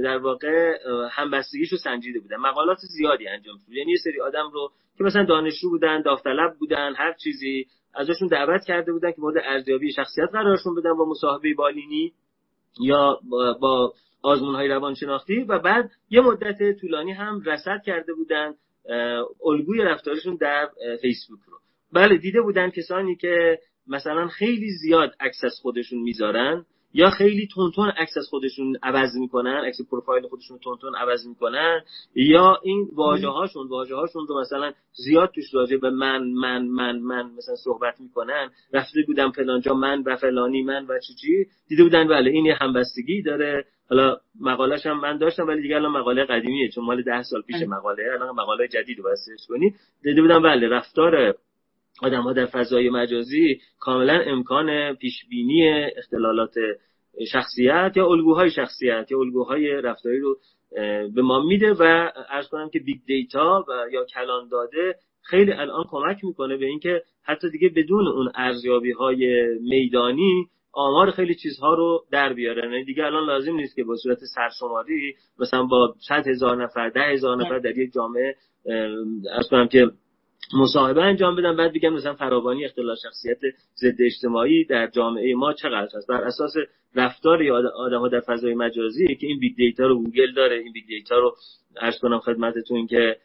در واقع همبستگیش رو سنجیده بودن. مقالات زیادی انجام شد. یعنی یه سری آدم رو که مثلا دانشجو بودن داوطلب بودن هر چیزی ازشون دعوت کرده بودن که مورد ارزیابی شخصیت قرارشون بدن با مصاحبه بالینی یا با آزمون های روانشناختی و بعد یه مدت طولانی هم رصد کرده بودن الگوی رفتارشون در فیسبوک رو. بله دیده بودن کسانی که مثلا خیلی زیاد عکس از خودشون می‌ذارن یا خیلی تونتون عکس از خودشون عوض می‌کنن عکس پروفایل خودشون تونتون عوض می‌کنن یا این واژه هاشون واژه هاشون رو مثلا زیاد توش راجع به من من من من مثلا صحبت می‌کنن. رفته بودم فلانجا من و فلانی من و چی چی. دیده بودن بله این یه همبستگی داره. حالا مقالهش هم من داشتم ولی دیگه الان مقاله قدیمیه چون مال ده سال پیش مقاله الان مقاله جدید رو کنی. دیده بودم بله رفتار آدم ها در فضای مجازی کاملا امکان پیشبینی اختلالات شخصیت یا الگوهای شخصیت یا الگوهای رفتاری رو به ما میده و عرض کنم که big data و یا کلان داده خیلی الان کمک می‌کنه به اینکه حتی دیگه بدون اون ارزیابی های میدانی آمار خیلی چیزها رو در بیارن یعنی دیگه الان لازم نیست که با صورت سرشماری مثلا با 100 هزار نفر ده هزار نفر در یک جامعه عرض کنم که مصاحبه انجام بدم بعد بگم مثلا فراوانی اختلال شخصیت ضد اجتماعی در جامعه ما چقدر هست بر اساس رفتار آدم ها در فضای مجازی که این big data رو گوگل داره این big data رو عرض کنم خدمتتون که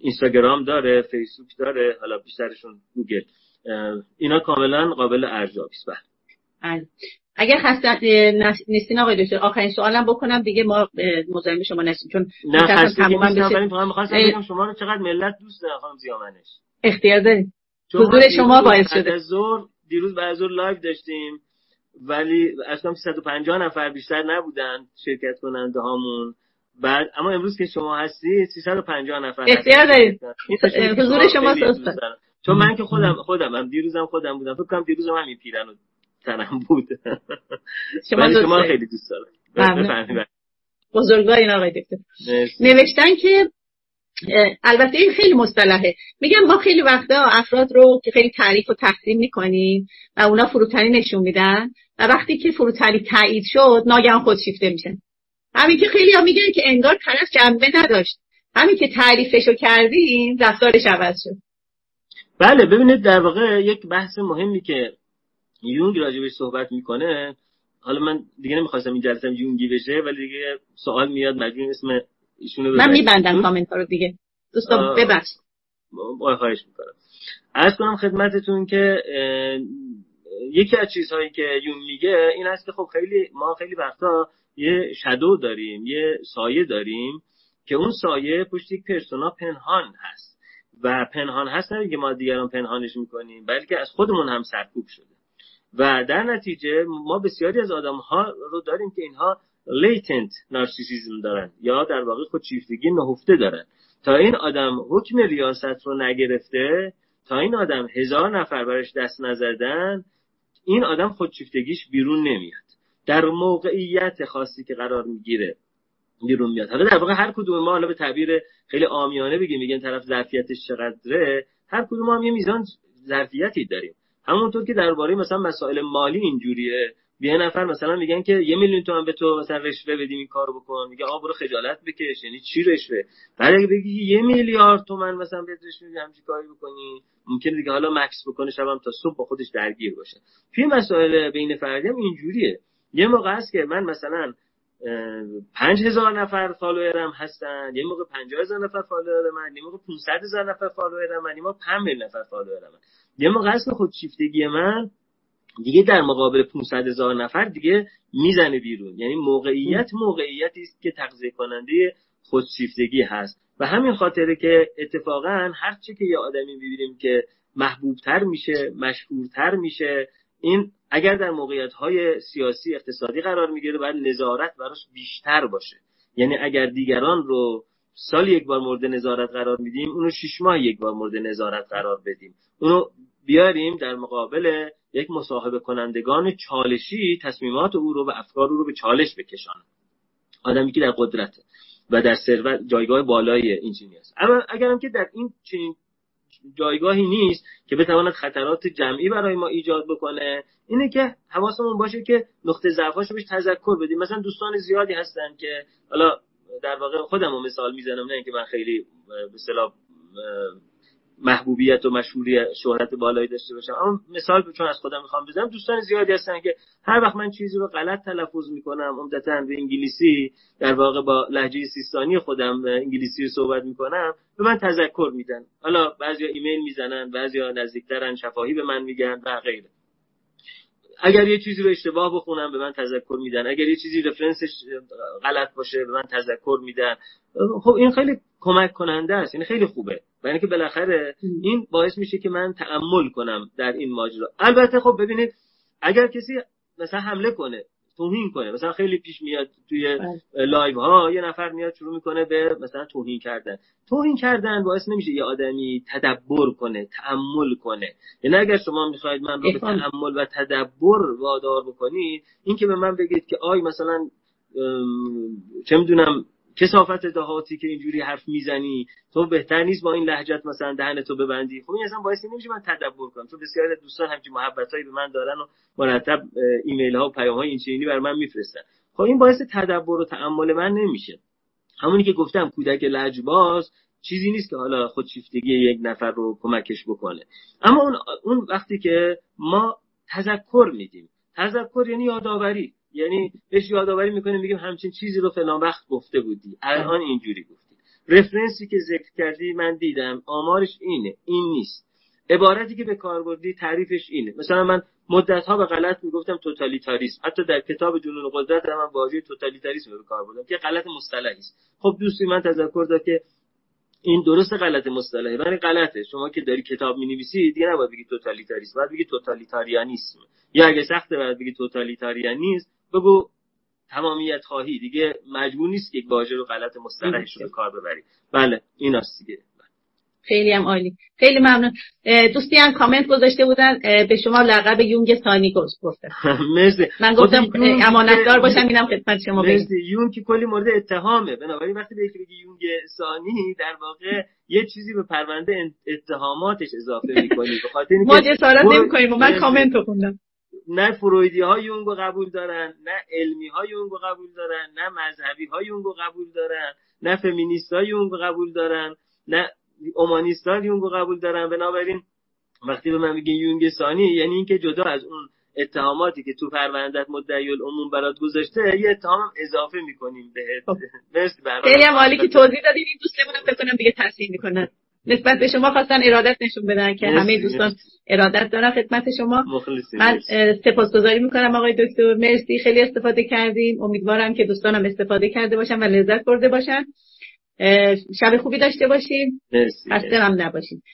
اینستاگرام داره فیسبوک داره حالا بیشترشون گوگل اینا کاملا قابل ارزیابی است بله. اگر خسته نیستین آقای دکتر آخرین سوالم بکنم دیگه ما مزاحم شما نشیم چون نه خسته بگم شما رو چقدر ملت دوست داره خانم زیامنش. اختیار داریم حضور شما باعث شده. زور دیروز بعد از ظهر live داشتیم ولی اصلا 150 نفر بیشتر نبودن شرکت کننده هامون. بعد اما امروز که شما هستی 350 نفر اختیار دارید حضور شما چون من که خودم خودم هم دیروزم خودم بودم. فکر کنم دیروزم همین پیرن تنم بود. شما, شما خیلی دوست دارم. بزرگوار آقای دکتر. نوشتن که البته این خیلی مصطلحه. میگم ما خیلی وقتا افراد رو که خیلی تعریف و تقسیم می‌کنیم و اونا فروتنی نشون میدن و وقتی که فروتنی تایید شد ناگهان خودشیفته میشن. همین که خیلی ها میگن که انگار طرف جنبه نداشت. همین که تعریفشو کردیم رفتارش عوض شد. بله ببینید در واقع یک بحث مهمی که یونگ راجبش صحبت می‌کنه حالا من دیگه نمی‌خواستم این جلسه یونگی بشه ولی دیگه سوال میاد مجبور اسم ایشونو من میبندم کامنت رو دیگه. دوستان ببخش با خواهش می‌کنم. از کنم خدمتتون که یکی از چیزهایی که یون میگه این است که خب خیلی ما خیلی وقتا یه شدو داریم یه سایه داریم که اون سایه پشت یک پرسونا پنهان هست. و پنهان هست نه ما دیگران پنهانش می‌کنیم بلکه از خودمون هم سرکوب شده. و در نتیجه ما بسیاری از آدم ها رو داریم که اینها لیتنت نارسیسیزم دارن یا در واقع خودشیفتگی نهفته دارن. تا این آدم حکم ریاست رو نگرفته تا این آدم هزار نفر برش دست نزدن این آدم خودشیفتگیش بیرون نمیاد. در موقعیت خاصی که قرار می‌گیره بیرون میاد. حالا در واقع هر کدوم ما حالا به تعبیر خیلی آمیانه بگیم میگن طرف ظرفیتش چقدره هر کدوم ما هم یه میزان ظرفیتی داریم. همونطور که درباره مثلا مسائل مالی اینجوریه. یه نفر مثلا میگن که یه میلیون تومن به تو مثلا رشوه بدیم این کارو بکن. میگه آ برو خجالت بکش. یعنی چی رشوه؟ بعد اگه بگی یه میلیارد تومن مثلا به رشوه بدی همچین کاری بکنی ممکنه دیگه حالا مکس بکنه شبم تا صبح با خودش درگیر باشه. توی مسائل بین فردی هم اینجوریه. یه موقع هست که من مثلا پنج هزار نفر follower م هستن یه موقع پنجاه هزار نفر follower من یه موقع 500 هزار نفر follower من یه موقع 5 نفر follower من. هست که خودشیفتگی من دیگه در مقابل 500 هزار نفر دیگه می‌زنه بیرون. یعنی موقعیت موقعیتی است که تغذیه کننده خودشیفتگی هست. و همین خاطره که اتفاقا هر چی که یه آدمی می‌بینیم که محبوبتر میشه مشهورتر میشه این اگر در موقعیت های سیاسی اقتصادی قرار می‌گیره باید نظارت براش بیشتر باشه. یعنی اگر دیگران رو سال یک بار مورد نظارت قرار میدیم اونو شش ماه یک بار مورد نظارت قرار بدیم. اونو بیاریم در مقابل یک مصاحبه کنندگان چالشی تصمیمات او رو و افکار او رو به چالش بکشانه آدمی که در قدرت و در ثروت جایگاه بالای این چنینی است. اما اگرم که در این چنین جایگاهی نیست که بتواند خطرات جمعی برای ما ایجاد بکنه اینه که حواسمون باشه که نقطه ضعفاش بهش تذکر بدیم. مثلا دوستان زیادی هستن که حالا در واقع خودم رو مثال می‌زنم نه اینکه من خیلی به محبوبیت و مشهوری شهرت بالایی داشته باشم. اما مثال چون از خودم می‌خوام بزنم دوستان زیادی هستن که هر وقت من چیزی رو غلط تلفظ می‌کنم عمدتا به انگلیسی در واقع با لهجه سیستانی خودم انگلیسی رو صحبت می‌کنم به من تذکر میدن. حالا بعضیا ایمیل می‌زنن بعضیا نزدیکترن شفاهی به من میگن و غیره. اگر یه چیزی رو اشتباه بخونم به من تذکر میدن. اگر یه چیزی reference ش غلط باشه به من تذکر میدن. خب این خیلی کمک کننده است. این خیلی خوبه. و اینکه بالاخره این باعث میشه که من تأمل کنم در این ماجرا. البته خب ببینید اگر کسی مثلا حمله کنه توهین کنه. مثلا خیلی پیش میاد توی بله. live ها یه نفر میاد شروع می‌کنه به مثلا توهین کردن. توهین کردن باعث نمیشه یه آدمی تدبر کنه تأمل کنه. یعنی اگر شما می‌خواید من رو به تعمل و تدبر وادار بکنید این که به من بگید که آی مثلا چه می‌دونم کسافت دهاتی که اینجوری حرف می‌زنی تو بهتر نیست با این لهجت مثلا دهن تو ببندی. خب این اصلا باعث نمیشه من تدبر کنم. چون بسیاری دوستان همچین محبتایی به من دارن و مرتب ایمیل ها و پیام های این چنینی بر من میفرستن. خب این باعث تدبر و تعمل من نمیشه. همونی که گفتم کودک لجباز چیزی نیست که حالا خودشیفتگی یک نفر رو کمکش بکنه. اما اون, اون وقتی که ما تذکر میدیم. تذکر یعنی یادآوری. یعنی بهش یادآوری می‌کنیم میگیم همچین چیزی رو فلان وقت گفته بودی. الان اینجوری گفتی. رفرنسی که ذکر کردی من دیدم آمارش اینه این نیست. عبارتی که به کار بردی تعریفش اینه. مثلا من مدت ها به غلط می‌گفتم توتالیتاریسم. حتی در کتاب جنون قدرت من واژه توتالیتاریسم به کار بردم که غلط مصطلحی است. خب دوستی من تذکر داد که این درست غلط مصطلحه ولی غلطه. شما که داری کتاب می نویسی دیگه نباید بگی توتالیتاریسم باید بگی توتالیتاریانیسم. یا اگه سخته باید بگی توتالیتاریانیسم. بگو تمامیت خواهی. دیگه مجبور نیست که واژه رو غلط مصطلحش رو کار ببری. بله این است دیگه. خیلی هم عالی. خیلی ممنون. دوستی هم کامنت گذاشته بودن به شما لقب یونگ ثانی گفته مرسی. من گفتم امانتدار باشم اینم خدمت شما مرسی. یونگ که کلی مورد اتهامه. بنابراین وقتی به بگی یونگ ثانی در واقع یه چیزی به پرونده اتهاماتش اضافه می‌کنی. به خاطر ما جسارت نمی‌کنیم من کامنت رو خوندم. نه فرویدی ها یونگ قبول دارن نه علمی ها یونگ قبول دارن نه مذهبی ها یونگ قبول دارن نه فمینیست ها یونگ قبول دارن نه اومانیستان یونگ قبول دارن. بنابراین وقتی به من میگین یونگ ثانی یعنی اینکه جدا از اون اتهاماتی که تو پروندت مدعی العموم برات گذاشته یه اتهام اضافه می‌کنیم بهت. خب. مرسی خیلی هم عالی که توضیح دادین این دوستمون فکر کنم دیگه تحسین می‌کنن. نسبت به شما خواستن ارادت نشون بدن که همه دوستان ارادت دارن خدمت شما. من سپاسگزاری می‌کنم آقای دکتر. مرسی. خیلی استفاده کردیم. امیدوارم که دوستانم استفاده کرده باشن و لذت برده باشن. شب خوبی داشته باشیم خسته هم نباشیم